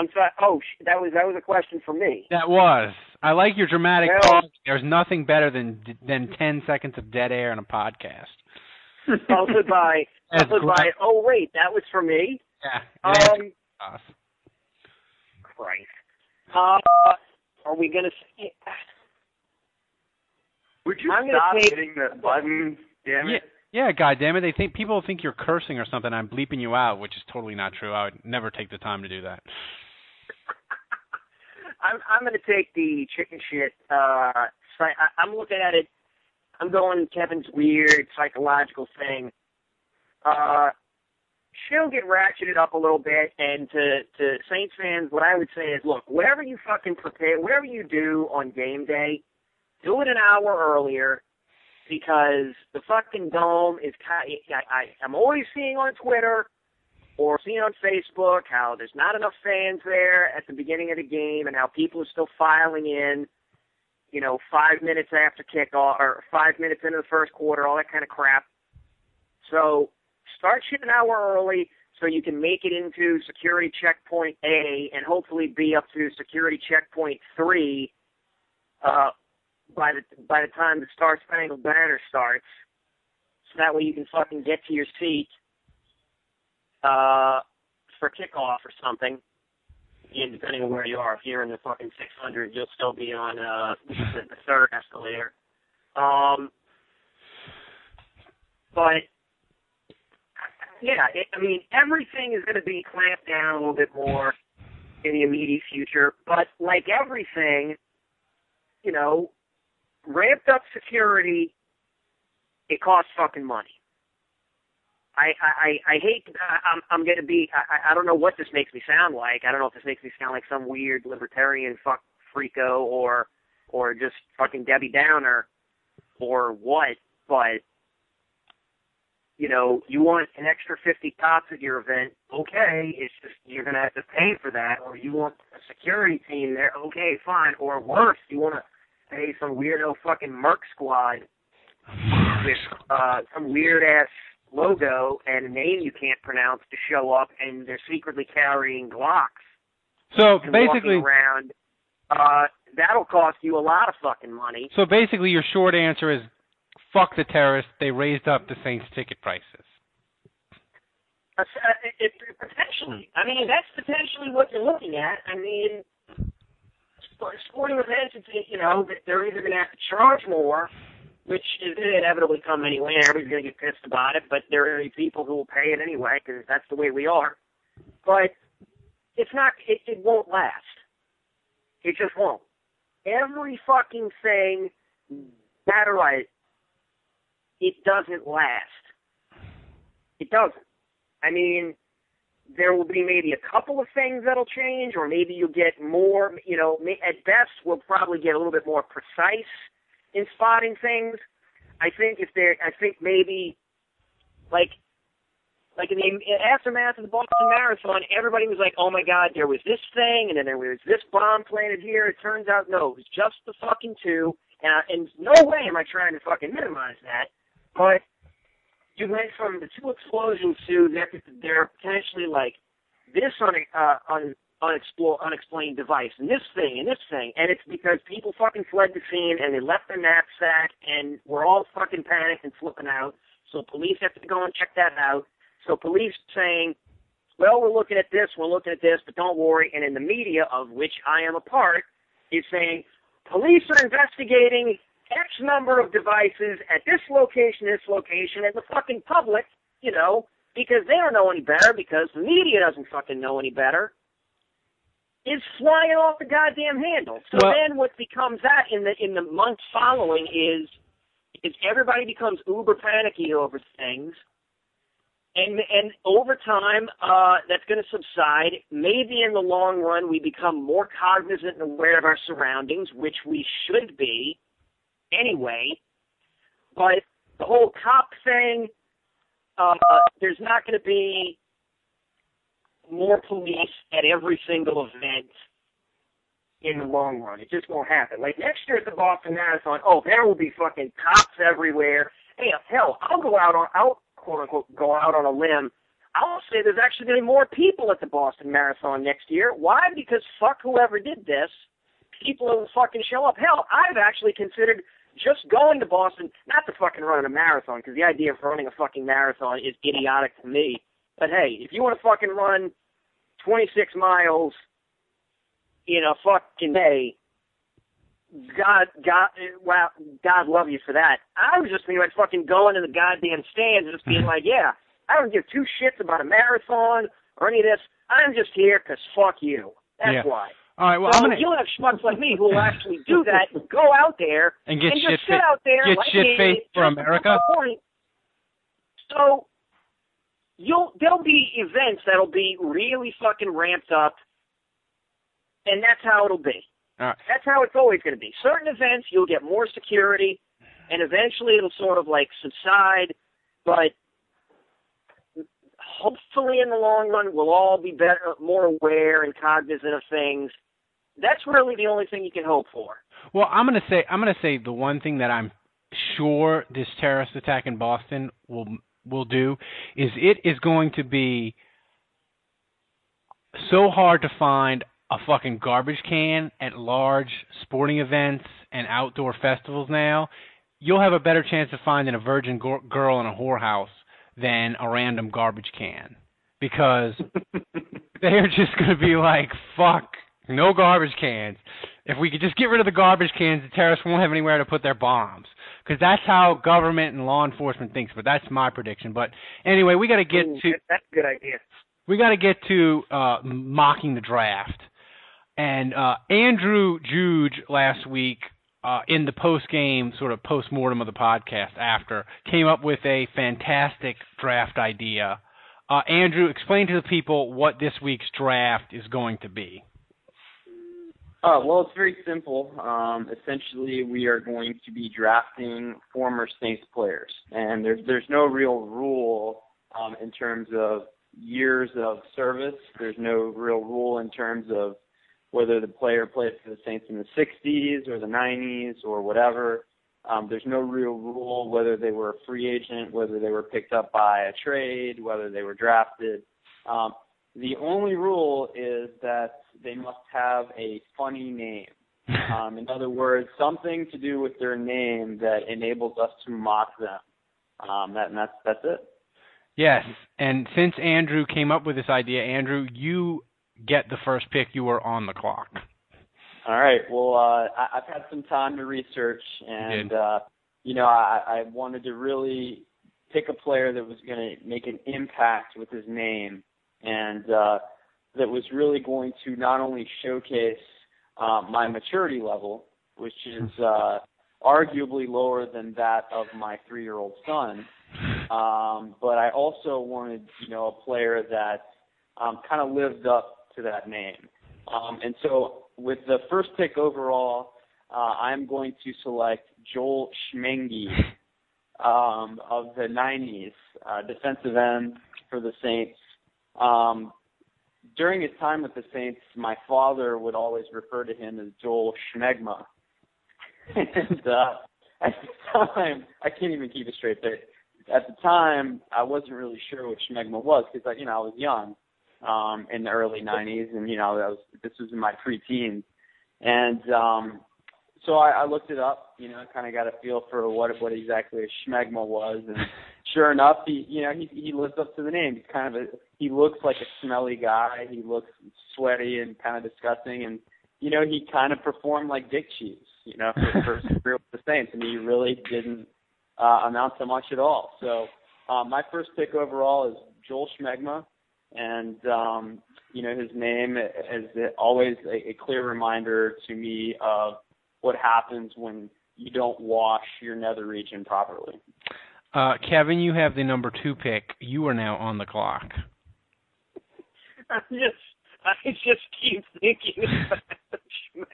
I'm sorry. Oh, sh- that was that was a question for me. That was. I like your dramatic Well- pause. There's nothing better than than 10 seconds of dead air in a podcast. Followed by followed by oh wait, that was for me. Yeah. it Um, is. Christ. Uh, are we gonna see? Would you I'm stop take- hitting the button? Damn Yeah, it! yeah, God damn it! They think people think you're cursing or something. I'm bleeping you out, which is totally not true. I would never take the time to do that. I'm I'm gonna take the chicken shit. Uh, I, I'm looking at it. I'm going Kevin's weird psychological thing. Uh, she'll get ratcheted up a little bit, and to to Saints fans, what I would say is, look, whatever you fucking prepare, whatever you do on game day, do it an hour earlier. Because the fucking dome is. I, I I'm always seeing on Twitter or seeing on Facebook how there's not enough fans there at the beginning of the game and how people are still filing in, you know, five minutes after kickoff or five minutes into the first quarter, all that kind of crap. So start shit an hour early so you can make it into security checkpoint A and hopefully be up to security checkpoint three uh, by the by the time the Star Spangled Banner starts. so that way you can fucking get to your seat uh, for kickoff or something. And depending on where you are, if you're in the fucking 600, you'll still be on uh, the, third escalator. Um, but yeah, it, I mean, everything is going to be clamped down a little bit more in the immediate future. But like everything, you know, ramped up security, it costs fucking money. I I I hate. I'm I'm gonna be. I I don't know what this makes me sound like. I don't know if this makes me sound like some weird libertarian fuck freako or or just fucking Debbie Downer or what. But you know, you want an extra 50 cops at your event, okay, it's just, you're going to have to pay for that. Or you want a security team there, okay, fine. Or worse, you want to pay some weirdo fucking Merc squad with uh, some weird ass logo and a name you can't pronounce to show up, and they're secretly carrying Glocks. So basically, around, uh, that'll cost you a lot of fucking money. so basically, your short answer is, fuck the terrorists. They raised up the Saints ticket prices. Uh, it, it, potentially. I mean, that's potentially what you're looking at. I mean, sport- sporting events, you know, that they're either going to have to charge more, which is inevitably come anyway, and everybody's going to get pissed about it, but there are people who will pay it anyway, because that's the way we are. But it's not, it, it won't last. It just won't. Every fucking thing, matter what, it doesn't last. It doesn't. I mean, there will be maybe a couple of things that'll change, or maybe you'll get more, you know, at best we'll probably get a little bit more precise in spotting things. I think if there, I think maybe, like, like in the aftermath of the Boston Marathon, everybody was like, "Oh my God, there was this thing, and then there was this bomb planted here." It turns out, no, it was just the fucking two, and I, and no way am I trying to fucking minimize that, but you went from the two explosions to there, there potentially like this on uh, on unexplo- unexplained device and this thing and this thing, and it's because people fucking fled the scene and they left their knapsack and we're all fucking panicked and flipping out. So police have to go and check that out. So police saying, well, we're looking at this, we're looking at this, but don't worry. And in the media, of which I am a part, is saying police are investigating X number of devices at this location, this location, and the fucking public, you know, because they don't know any better, because the media doesn't fucking know any better, is flying off the goddamn handle. So Well- then what becomes that in the in the months following is is everybody becomes uber panicky over things. And and over time, uh, that's going to subside. Maybe in the long run, we become more cognizant and aware of our surroundings, which we should be anyway. But the whole cop thing, uh, there's not going to be more police at every single event in the long run. It just won't happen. Like next year at the Boston Marathon, oh, there will be fucking cops everywhere. Hey, hell, I'll go out on, I'll quote unquote go out on a limb. I'll say there's actually going to be more people at the Boston Marathon next year. Why? Because fuck whoever did this. People will fucking show up. Hell, I've actually considered just going to Boston, not to fucking run a marathon, because the idea of running a fucking marathon is idiotic to me. But hey, if you want to fucking run 26 miles in a fucking day, God, God, wow, God love you for that. I was just thinking about fucking going to the goddamn stands and just being like, yeah, I don't give two shits about a marathon or any of this. I'm just here 'cause fuck you. That's Yeah. why. All right. Well, so I'm gonna you'll have schmucks like me who will actually do that, go out there and get and shit just sit out there get like shit me, faced for America. So you'll there'll be events that'll be really fucking ramped up, and that's how it'll be. Right. That's how it's always going to be. Certain events you'll get more security, and eventually it'll sort of like subside, but hopefully in the long run we'll all be better, more aware and cognizant of things. That's really the only thing you can hope for. Well, I'm gonna say I'm gonna say the one thing that I'm sure this terrorist attack in Boston will will do is it is going to be so hard to find a fucking garbage can at large sporting events and outdoor festivals now. you'll have a better chance of finding a virgin go- girl in a whorehouse than a random garbage can because they're just going to be like, fuck, no garbage cans. If we could just get rid of the garbage cans, the terrorists won't have anywhere to put their bombs. Because that's how government and law enforcement thinks. But that's my prediction. But anyway, we got to get Ooh, to That's a good idea. we got to get to uh, mocking the draft. And uh, Andrew Juge last week, uh, in the post game sort of post mortem of the podcast after, came up with a fantastic draft idea. Uh, Andrew, explain to the people what this week's draft is going to be. Uh, well, it's very simple. Um, essentially, we are going to be drafting former Saints players, and there's there's no real rule um, in terms of years of service. There's no real rule in terms of whether the player played for the Saints in the 60s or the 90s or whatever. Um, there's no real rule whether they were a free agent, whether they were picked up by a trade, whether they were drafted. Um, the only rule is that they must have a funny name. Um, in other words, something to do with their name that enables us to mock them. Um, that, and that's that's it. Yes, and since Andrew came up with this idea, Andrew, you get the first pick. You are on the clock. All right. Well, uh, I, I've had some time to research, and did. uh, you know, I, I wanted to really pick a player that was going to make an impact with his name, and uh, that was really going to not only showcase uh, my maturity level, which is uh, arguably lower than that of my three-year-old son, um, but I also wanted, you know, a player that um, kind of lived up to that name. Um, and so, with the first pick overall, uh, I'm going to select Joel Smeenge um, of the 90s, uh, defensive end for the Saints. Um, during his time with the Saints, my father would always refer to him as Joel Schmegma. and uh, at the time, I can't even keep a straight face. At the time, I wasn't really sure what Schmegma was because, you know, I was young um, in the early '90s, and you know, that was this was in my preteens, and um, so I, I looked it up. You know, kind of got a feel for what what exactly a schmegma was, and sure enough, he you know he he lives up to the name. He's kind of a he looks like a smelly guy. He looks sweaty and kind of disgusting, and you know he kind of performed like Dick Cheese. You know, for, for career with the Saints, and he really didn't uh, amount to much at all. So um, my first pick overall is Joel Schmegma and um, you know his name is always a, a clear reminder to me of what happens when you don't wash your nether region properly. Uh, Kevin, you have the number two pick. You are now on the clock. I just, I just keep thinking about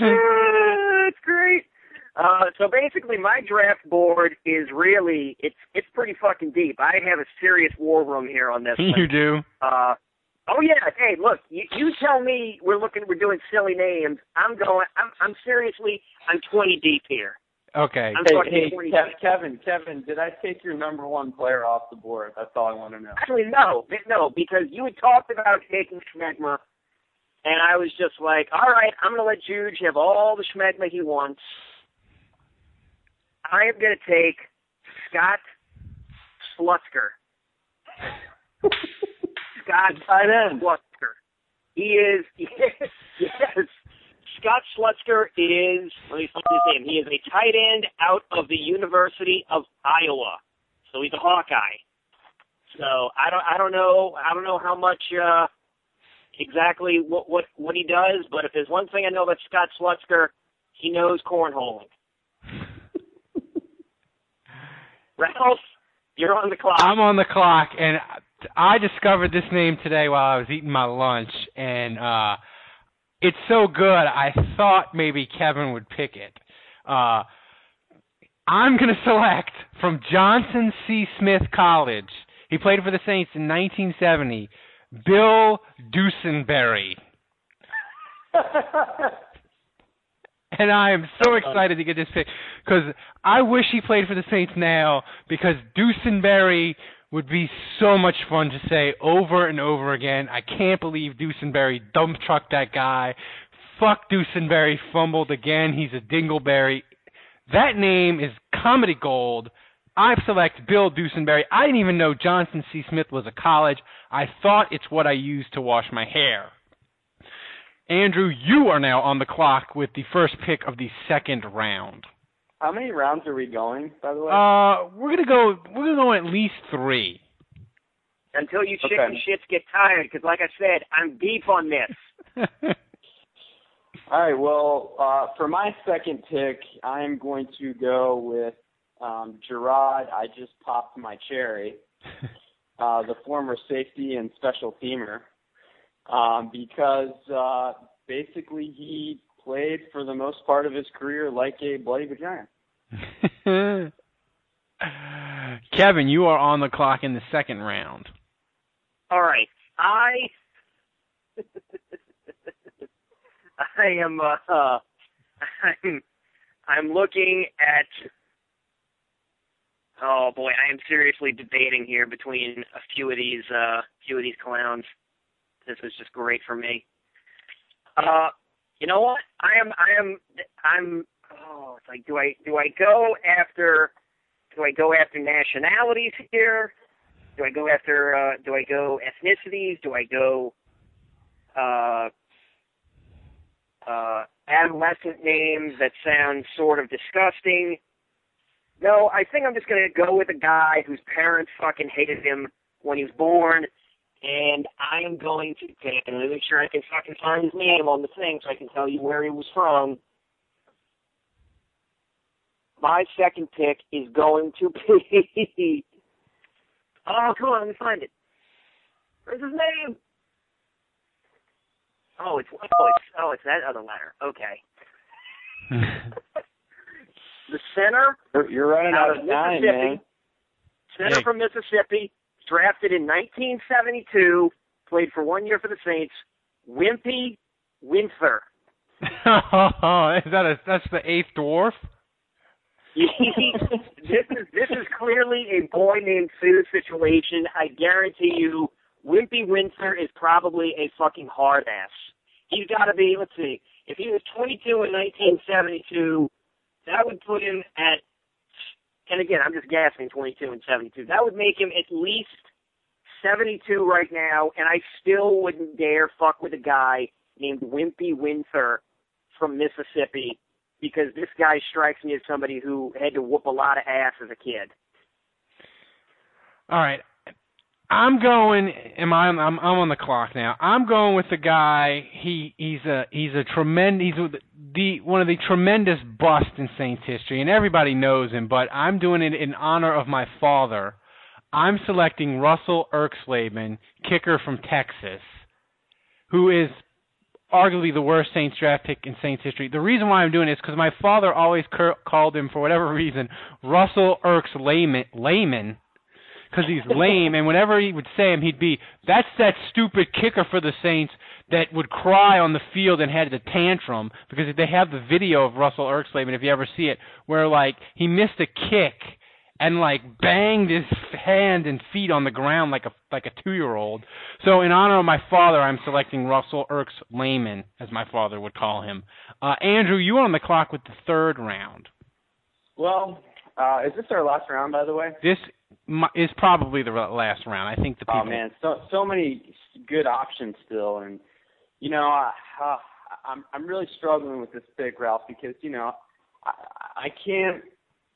it's great. Uh, so basically, my draft board is really it's it's pretty fucking deep. I have a serious war room here on this. you one. do. Uh, oh yeah. Hey, look, you, you tell me we're looking, we're doing silly names. I'm going. I'm, I'm seriously. I'm 20 deep here. Okay. I'm Hey, hey Kevin, Kevin, did I take your number one player off the board? That's all I want to know. Actually, no, no, because you had talked about taking Schmegma, and I was just like, all right, I'm going to let Juge have all the Schmegma he wants. I am going to take Scott Slutzker. Scott Tight end. Slutzker. He is, yes, yes. Scott Slutzker is, let me find his name. He is a tight end out of the University of Iowa. So he's a Hawkeye. So I don't, I don't know, I don't know how much, uh, exactly what, what, what he does, but if there's one thing I know about Scott Slutzker, he knows cornholing. Ralph, you're on the clock. I'm on the clock, and I discovered this name today while I was eating my lunch, and uh, it's so good. I thought maybe Kevin would pick it. Uh, I'm going to select from Johnson C. Smith College. He played for the Saints in 1970. Bill Dusenbery. and I am so excited to get this pick because I wish he played for the Saints now because Dusenbery would be so much fun to say over and over again. I can't believe Dusenbery dump trucked that guy, fuck Dusenbery fumbled again. He's a dingleberry. That name is comedy gold. I select Bill Dusenbery. I didn't even know Johnson C. Smith was a college. I thought it's what I use to wash my hair. Andrew, you are now on the clock with the first pick of the second round. How many rounds are we going, by the way? Uh, we're gonna go. We're gonna go at least three. Until you Okay. chicken shits get tired, because like I said, I'm deep on this. All right. Well, uh, for my second pick, I am going to go with um, Gerard. I just popped my cherry, uh, the former safety and special teamer, um, because uh, basically he played for the most part of his career like a bloody vagina. Kevin, you are on the clock in the second round. All right, I I am uh, uh I'm I'm looking at oh boy, I am seriously debating here between a few of these uh few of these clowns. This is just great for me. Uh you know what? I am I am I'm oh it's like do I do I go after do I go after nationalities here? Do I go after uh do I go ethnicities? Do I go uh uh adolescent names that sound sort of disgusting? No, I think I'm just gonna go with a guy whose parents fucking hated him when he was born and I am going to pick and let me make sure I can fucking find his name on the thing so I can tell you where he was from. My second pick is going to be Oh, come on, let me find it. Where's his name? Oh, it's oh, it's oh, it's that other letter. Okay. The center You're, you're running out out of of time, Mississippi. man. Center Hey. from Mississippi, drafted in 1972, played for one year for the Saints. Wimpy Winther. is that a that's the eighth dwarf? this is this is clearly a boy named Sue situation. I guarantee you, Wimpy Winther is probably a fucking hard ass. He's got to be. Let's see. If he was 22 in 1972, that would put him at. And again, I'm just guessing 22 and 72. That would make him at least 72 right now, and I still wouldn't dare fuck with a guy named Wimpy Winther from Mississippi because this guy strikes me as somebody who had to whoop a lot of ass as a kid. All right. I'm going. Am I? I'm, I'm on the clock now. I'm going with the guy. He he's a he's a tremendous. He's the one of the tremendous busts in Saints history, and everybody knows him. But I'm doing it in honor of my father. I'm selecting Russell Erxleben, kicker from Texas, who is arguably the worst Saints draft pick in Saints history. The reason why I'm doing it is because my father always cur- called him, for whatever reason, Russell Erks Layman, layman because he's lame. And whenever he would say him, he'd be, "That's that stupid kicker for the Saints that would cry on the field and had the tantrum." Because they have the video of Russell Erxleben, if you ever see it, where like he missed a kick and like banged his hand and feet on the ground like a like a two year old. So in honor of my father, I'm selecting Russell Erks as my father would call him. Uh, Andrew, you are on the clock with the third round. Well, uh, is this our last round, by the way? This is probably the last round. I think the people. Oh man, so so many good options still, and you know, I, uh, I'm I'm really struggling with this pick, Ralph, because you know, I, I can't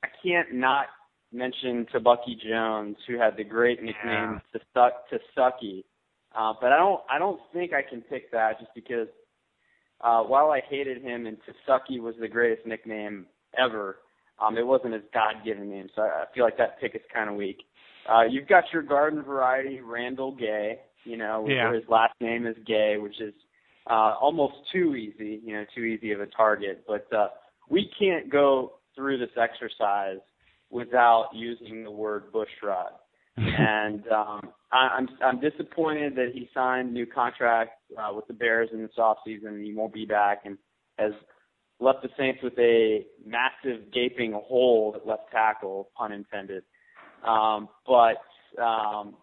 I can't not mention Tebucky Jones, who had the great nickname to suck to Sucky, uh, but I don't I don't think I can pick that just because uh, while I hated him and Sucky was the greatest nickname ever, um, it wasn't his God-given name, so I, I feel like that pick is kind of weak. Uh, you've got your garden variety, Randall Gay, you know, Yeah. where his last name is Gay, which is uh, almost too easy, you know, too easy of a target. But uh, we can't go through this exercise without using the word bushrod. and um, I, I'm I'm disappointed that he signed a new contract uh, with the Bears in this offseason and he won't be back and has left the Saints with a massive gaping hole at left tackle, pun intended. Um, but um,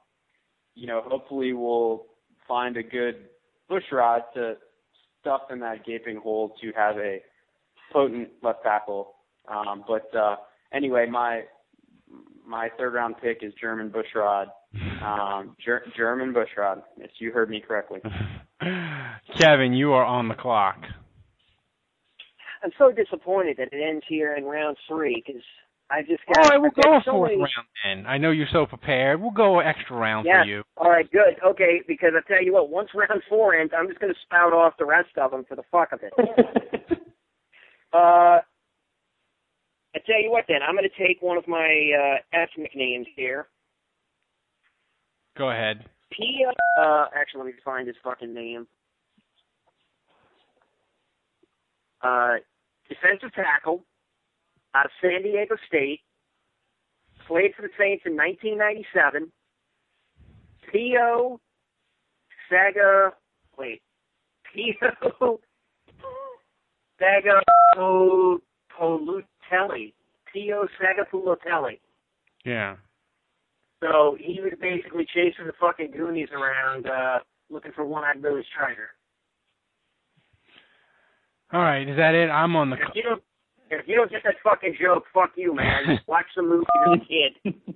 you know, hopefully we'll find a good bushrod to stuff in that gaping hole to have a potent left tackle. Um, but uh, anyway, my my third round pick is Jermon Bushrod. Um, Ger- Jermon Bushrod. if you heard me correctly. Kevin, you are on the clock. I'm so disappointed that it ends here in round three because I just got. right, we'll go a so fourth many- round then. I know you're so prepared. We'll go an extra round Yeah. for you. All right, good. Okay, because I tell you what, once round four ends, I'm just going to spout off the rest of them for the fuck of it. uh, I tell you what, then I'm going to take one of my uh, ethnic names here. Go ahead. P. Uh, actually, let me find his fucking name. Uh, defensive tackle out of San Diego State. Played for the Saints in 1997. Pio Saga. Wait. Pio Saga Polutelli. Pio Sagapulotelli. Yeah. So he was basically chasing the fucking Goonies around, uh, looking for one-eyed Billy Strider. All right, is that it? I'm on the. If you don't, if you don't get that fucking joke, fuck you, man. Watch the movie as a kid.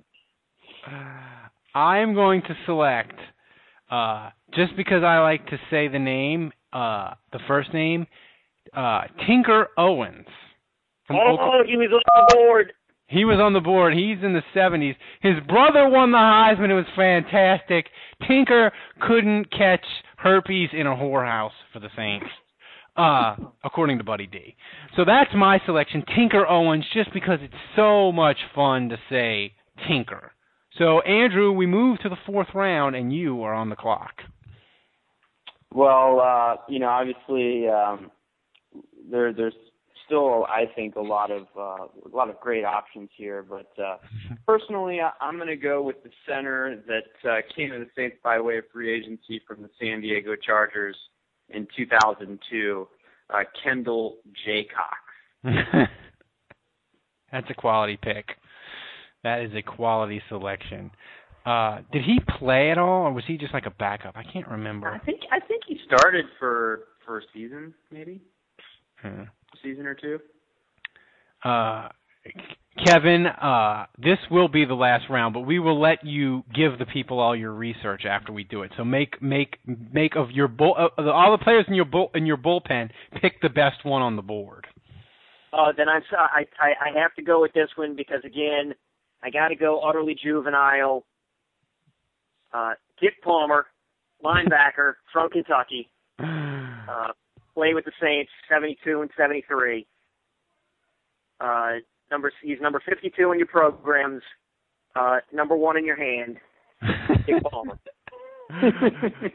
I am going to select, uh, just because I like to say the name, uh, the first name, uh, Tinker Owens. From Oklahoma. Oh, he was on the board. He was on the board. He's in the 70s. His brother won the Heisman. It was fantastic. Tinker couldn't catch herpes in a whorehouse for the Saints, uh, according to Buddy D. So that's my selection, Tinker Owens, just because it's so much fun to say Tinker. So, Andrew, we move to the fourth round, and you are on the clock. Well, uh, you know, obviously, um, there there's still, I think, a lot of uh, a lot of great options here. But uh, personally, I, I'm going to go with the center that uh, came to the Saints by way of free agency from the San Diego Chargers in 2002, uh, Kendyl Jacox. That's a quality pick. That is a quality selection. Uh, did he play at all, or was he just like a backup? I can't remember. I think I think he started for for a season, maybe Hmm. a season or two. Uh, Kevin, uh, this will be the last round, but we will let you give the people all your research after we do it. So make make make of your bull uh, all the players in your bull in your bullpen. Pick the best one on the board. Uh, then I'm I, I I have to go with this one because again, I got to go utterly juvenile. Uh, Dick Palmer, linebacker from Kentucky, uh, played with the Saints 72 and 73. Uh, number he's number 52 in your programs, uh, number one in your hand. Dick Palmer.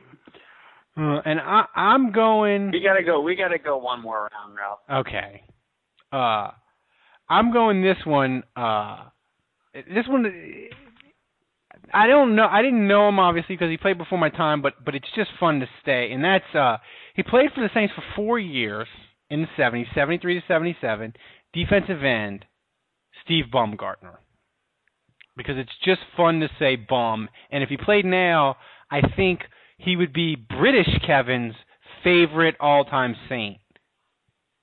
Uh, and I, I'm going. We gotta go. We gotta go one more round, Ralph. Okay. Uh, I'm going this one. Uh, this one. I don't know. I didn't know him obviously because he played before my time, but but it's just fun to stay. And that's uh, he played for the Saints for four years in the '70s, '73 to '77. Defensive end, Steve Baumgartner. Because it's just fun to say bum. And if he played now, I think he would be British Kevin's favorite all-time Saint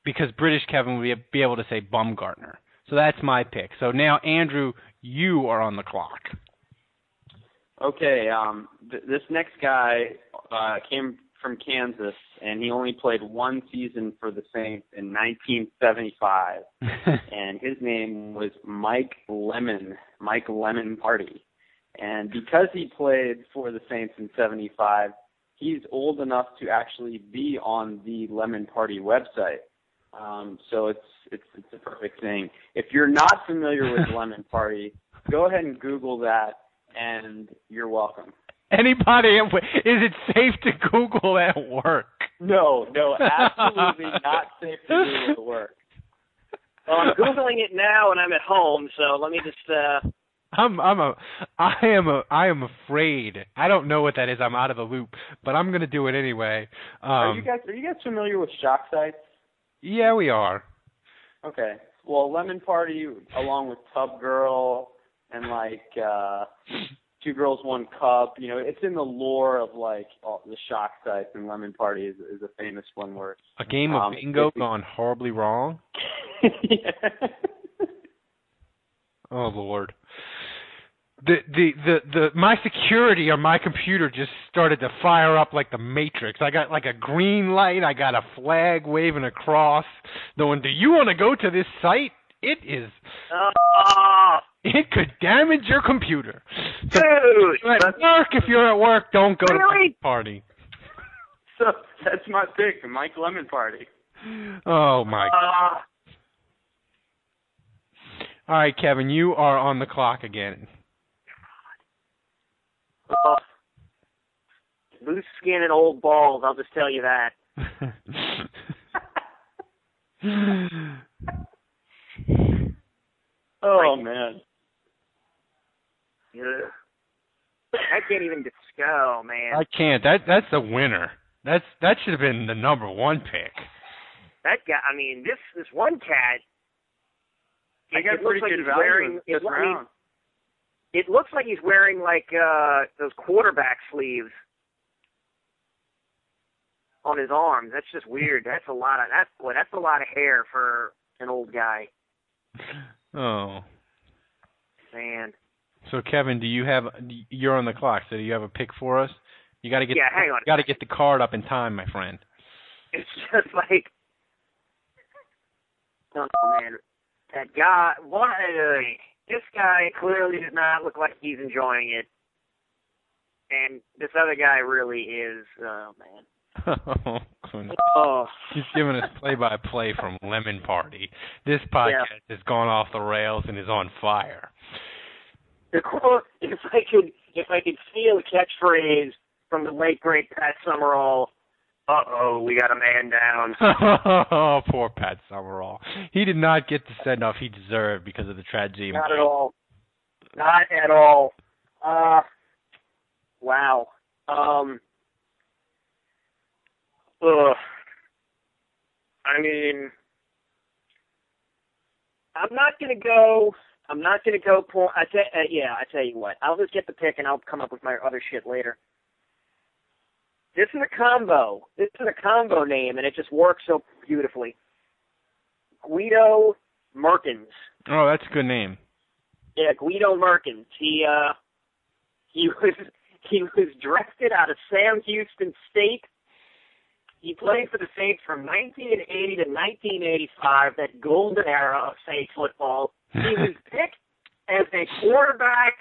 because British Kevin would be, able to say Bumgartner. So that's my pick. So now, Andrew, you are on the clock. Okay, um, th- this next guy uh, came from Kansas, and he only played one season for the Saints in 1975, and his name was Mike Lemon, Mike Lemon Party. And because he played for the Saints in 75, he's old enough to actually be on the Lemon Party website. Um, so it's it's it's a perfect thing. If you're not familiar with Lemon Party, go ahead and Google that, and you're welcome. Anybody? Is it safe to Google at work? No, no, absolutely not safe to do at work. Well, I'm googling it now, and I'm at home, so let me just. uh I'm I'm a I am a I am afraid. I don't know what that is. I'm out of the loop, but I'm going to do it anyway. Um, are you guys are you guys familiar with shock sites? yeah, we are. Okay. Well, Lemon Party, along with Tub Girl and like uh Two Girls One Cup. You know, it's in the lore of like all the shock sites and Lemon Party is, is a famous one where A game of Um, bingo if gone horribly wrong. yeah. Oh lord. The, the the the my security on my computer just started to fire up like the Matrix. I got like a green light. I got a flag waving across. Going, do you want to go to this site? It is. Oh, It could damage your computer. So dude. you're at work. If you're at work, don't go to the party. So that's my pick, the Mike Lemon Party. Oh my. Uh, All right, Kevin, you are on the clock again. oh. Loose skin and old balls. I'll just tell you that. Oh man. Ugh. I can't even disco, man. I can't. That that's the winner. That's that should have been the number one pick. That guy. I mean, this this one cat. I got it looks pretty like good he's value wearing. in It, this I mean, round. it looks like he's wearing like uh those quarterback sleeves on his arms. That's just weird. That's a lot of that's boy. That's a lot of hair for an old guy. Oh. Man. So Kevin, do you have you're on the clock, so do you have a pick for us? You got to get Yeah, hang on. Got to get the card up in time, my friend. It's just like, oh man, that guy. What? Uh, this guy clearly does not look like he's enjoying it, and this other guy really is. Oh man. oh. Oh. He's giving us play-by-play from Lemon Party. This podcast has gone off the rails and is on fire. The quote, if I could, if I could steal a catchphrase from the late great Pat Summerall. Uh oh, we got a man down. oh, poor Pat Summerall. He did not get the send off he deserved because of the tragedy. Not at all. Not at all. Uh, wow. Um, ugh. I mean, I'm not gonna go. I'm not gonna go. Por- I tell, uh, yeah. I tell you what. I'll just get the pick and I'll come up with my other shit later. This is a combo. This is a combo name, and it just works so beautifully. Guido Merkens. Oh, that's a good name. Yeah, Guido Merkens. He uh he was he was drafted out of Sam Houston State. He played for the Saints from 1980 to 1985, that golden era of Saints football. He was picked as a quarterback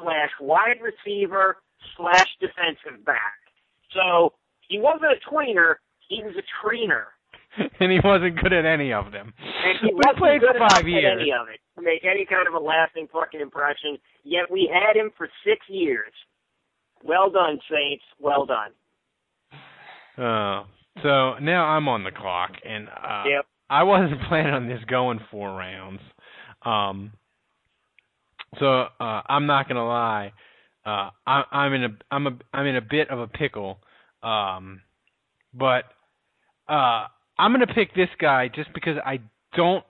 slash wide receiver slash defensive back. So he wasn't a tweener, he was a treener. and he wasn't good at any of them. And he we wasn't played good for five at years. any of it to make any kind of a lasting fucking impression. Yet we had him for six years. Well done, Saints. Well done. Uh, so now I'm on the clock, and uh, Yep. I wasn't planning on this going four rounds. Um, so uh, I'm not gonna lie. Uh, I, I'm in a I'm a I'm in a bit of a pickle. Um, but uh, I'm gonna pick this guy just because I don't.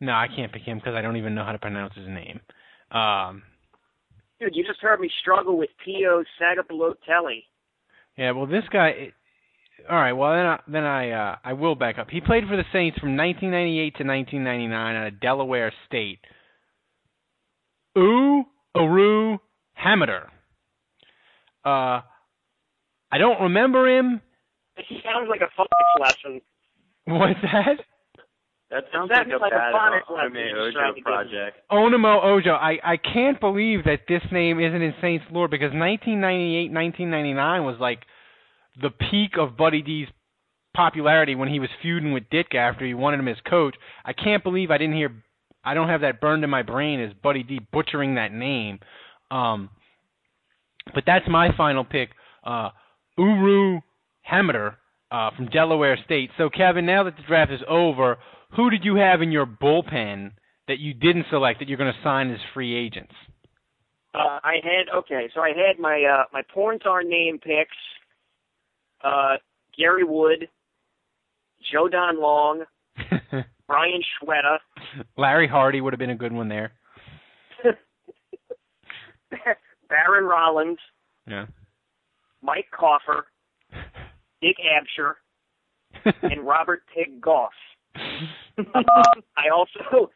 No, I can't pick him because I don't even know how to pronounce his name. Um, Dude, you just heard me struggle with Pio Sagapalotelli. Yeah, well, this guy. It, all right, well then I, then I uh, I will back up. He played for the Saints from 1998 to 1999 out of Delaware State. U Aru Hamiter. Uh, I don't remember him. He sounds like a phonics lesson. What's that? That sounds Sounds like a like a bad phonics Ome lesson you're Ojo project. Onimo Ojo. I, I can't believe that this name isn't in Saints lore because 1998, 1999 was like the peak of Buddy D's popularity when he was feuding with Ditka after he wanted him as coach. I can't believe I didn't hear. I don't have that burned in my brain as Buddy D butchering that name. Um, but that's my final pick. Uh, Uru Hamiter uh, from Delaware State. So Kevin, now that the draft is over, who did you have in your bullpen that you didn't select that you're going to sign as free agents? Uh, I had okay, so I had my uh, my porn star name picks. Uh, Gary Wood, Joe Don Long, Brian Schwetta, Larry Hardy would have been a good one there. Baron Rollins, Yeah. Mike Coffer, Dick Absher, and Robert Pig Goff. I also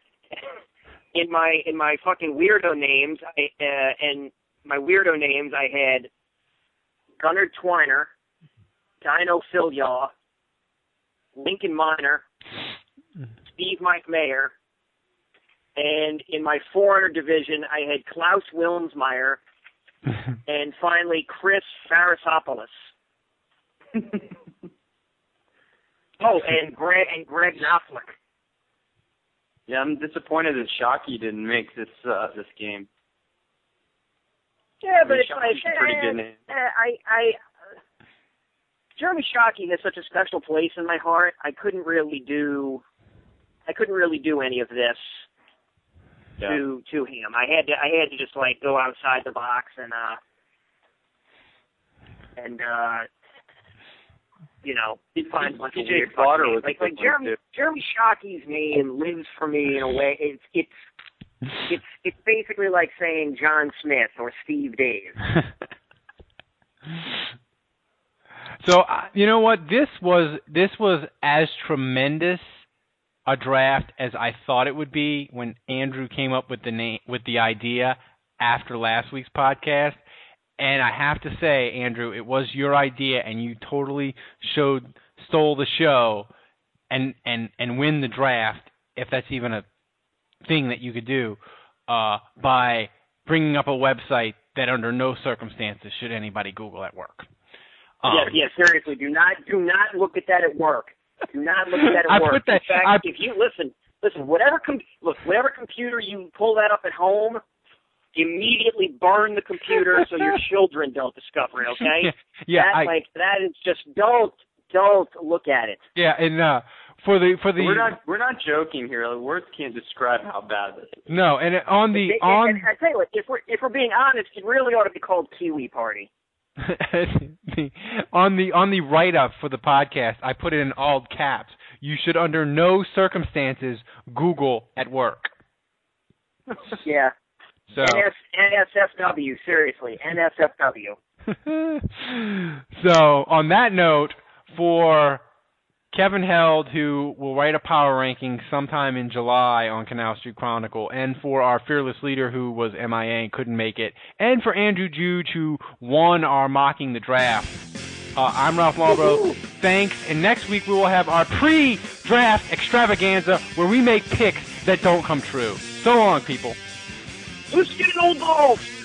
in my in my fucking weirdo names I, uh, and my weirdo names I had Gunnar Twiner, Dino Filyaw, Lincoln Miner, Steve Mike Mayer, and in my foreigner division I had Klaus Wilmsmeyer, and finally Chris Farisopoulos. oh, and Greg and Greg Knopfler. Yeah, I'm disappointed that Shockey didn't make this uh, this game. Yeah, but I mean, it's like Shockey's a pretty good name. I I Jeremy Shockey has such a special place in my heart. I couldn't really do I couldn't really do any of this Yeah. to to him. I had to I had to just like go outside the box and uh and uh you know find a bunch of weird was like like Jeremy too. Jeremy Shockey's name lives for me in a way. It's it's it's it's basically like saying John Smith or Steve Dave. So you know what? This was this was as tremendous a draft as I thought it would be when Andrew came up with the name with the idea after last week's podcast. And I have to say, Andrew, it was your idea, and you totally showed stole the show, and and and win the draft if that's even a thing that you could do uh, by bringing up a website that under no circumstances should anybody Google at work. Um, yeah, yeah, seriously, do not do not look at that at work. Do not look at that I at work. put that- In fact, I- if you listen, listen, whatever com- look, whatever computer you pull that up at home, immediately burn the computer so your children don't discover it. Okay? Yeah, yeah, that, I, like that is just don't don't look at it. yeah, and uh, for the for the we're not we're not joking here. Like, words can't describe how bad this is. no, and on the It- it- on and I tell you what, if we're if we're being honest, it really ought to be called Kiwi Party. The, on the on the write up for the podcast, I put it in all caps. You should under no circumstances Google at work. Yeah. So NS, NSFW, seriously, NSFW. so on that note, for Kevin Held, who will write a power ranking sometime in July on Canal Street Chronicle, and for our fearless leader who was MIA and couldn't make it, and for Andrew Juge who won our mocking the draft. Uh, I'm Ralph Malbrough. Thanks, and next week we will have our pre-draft extravaganza where we make picks that don't come true. So long, people. Who's getting old balls?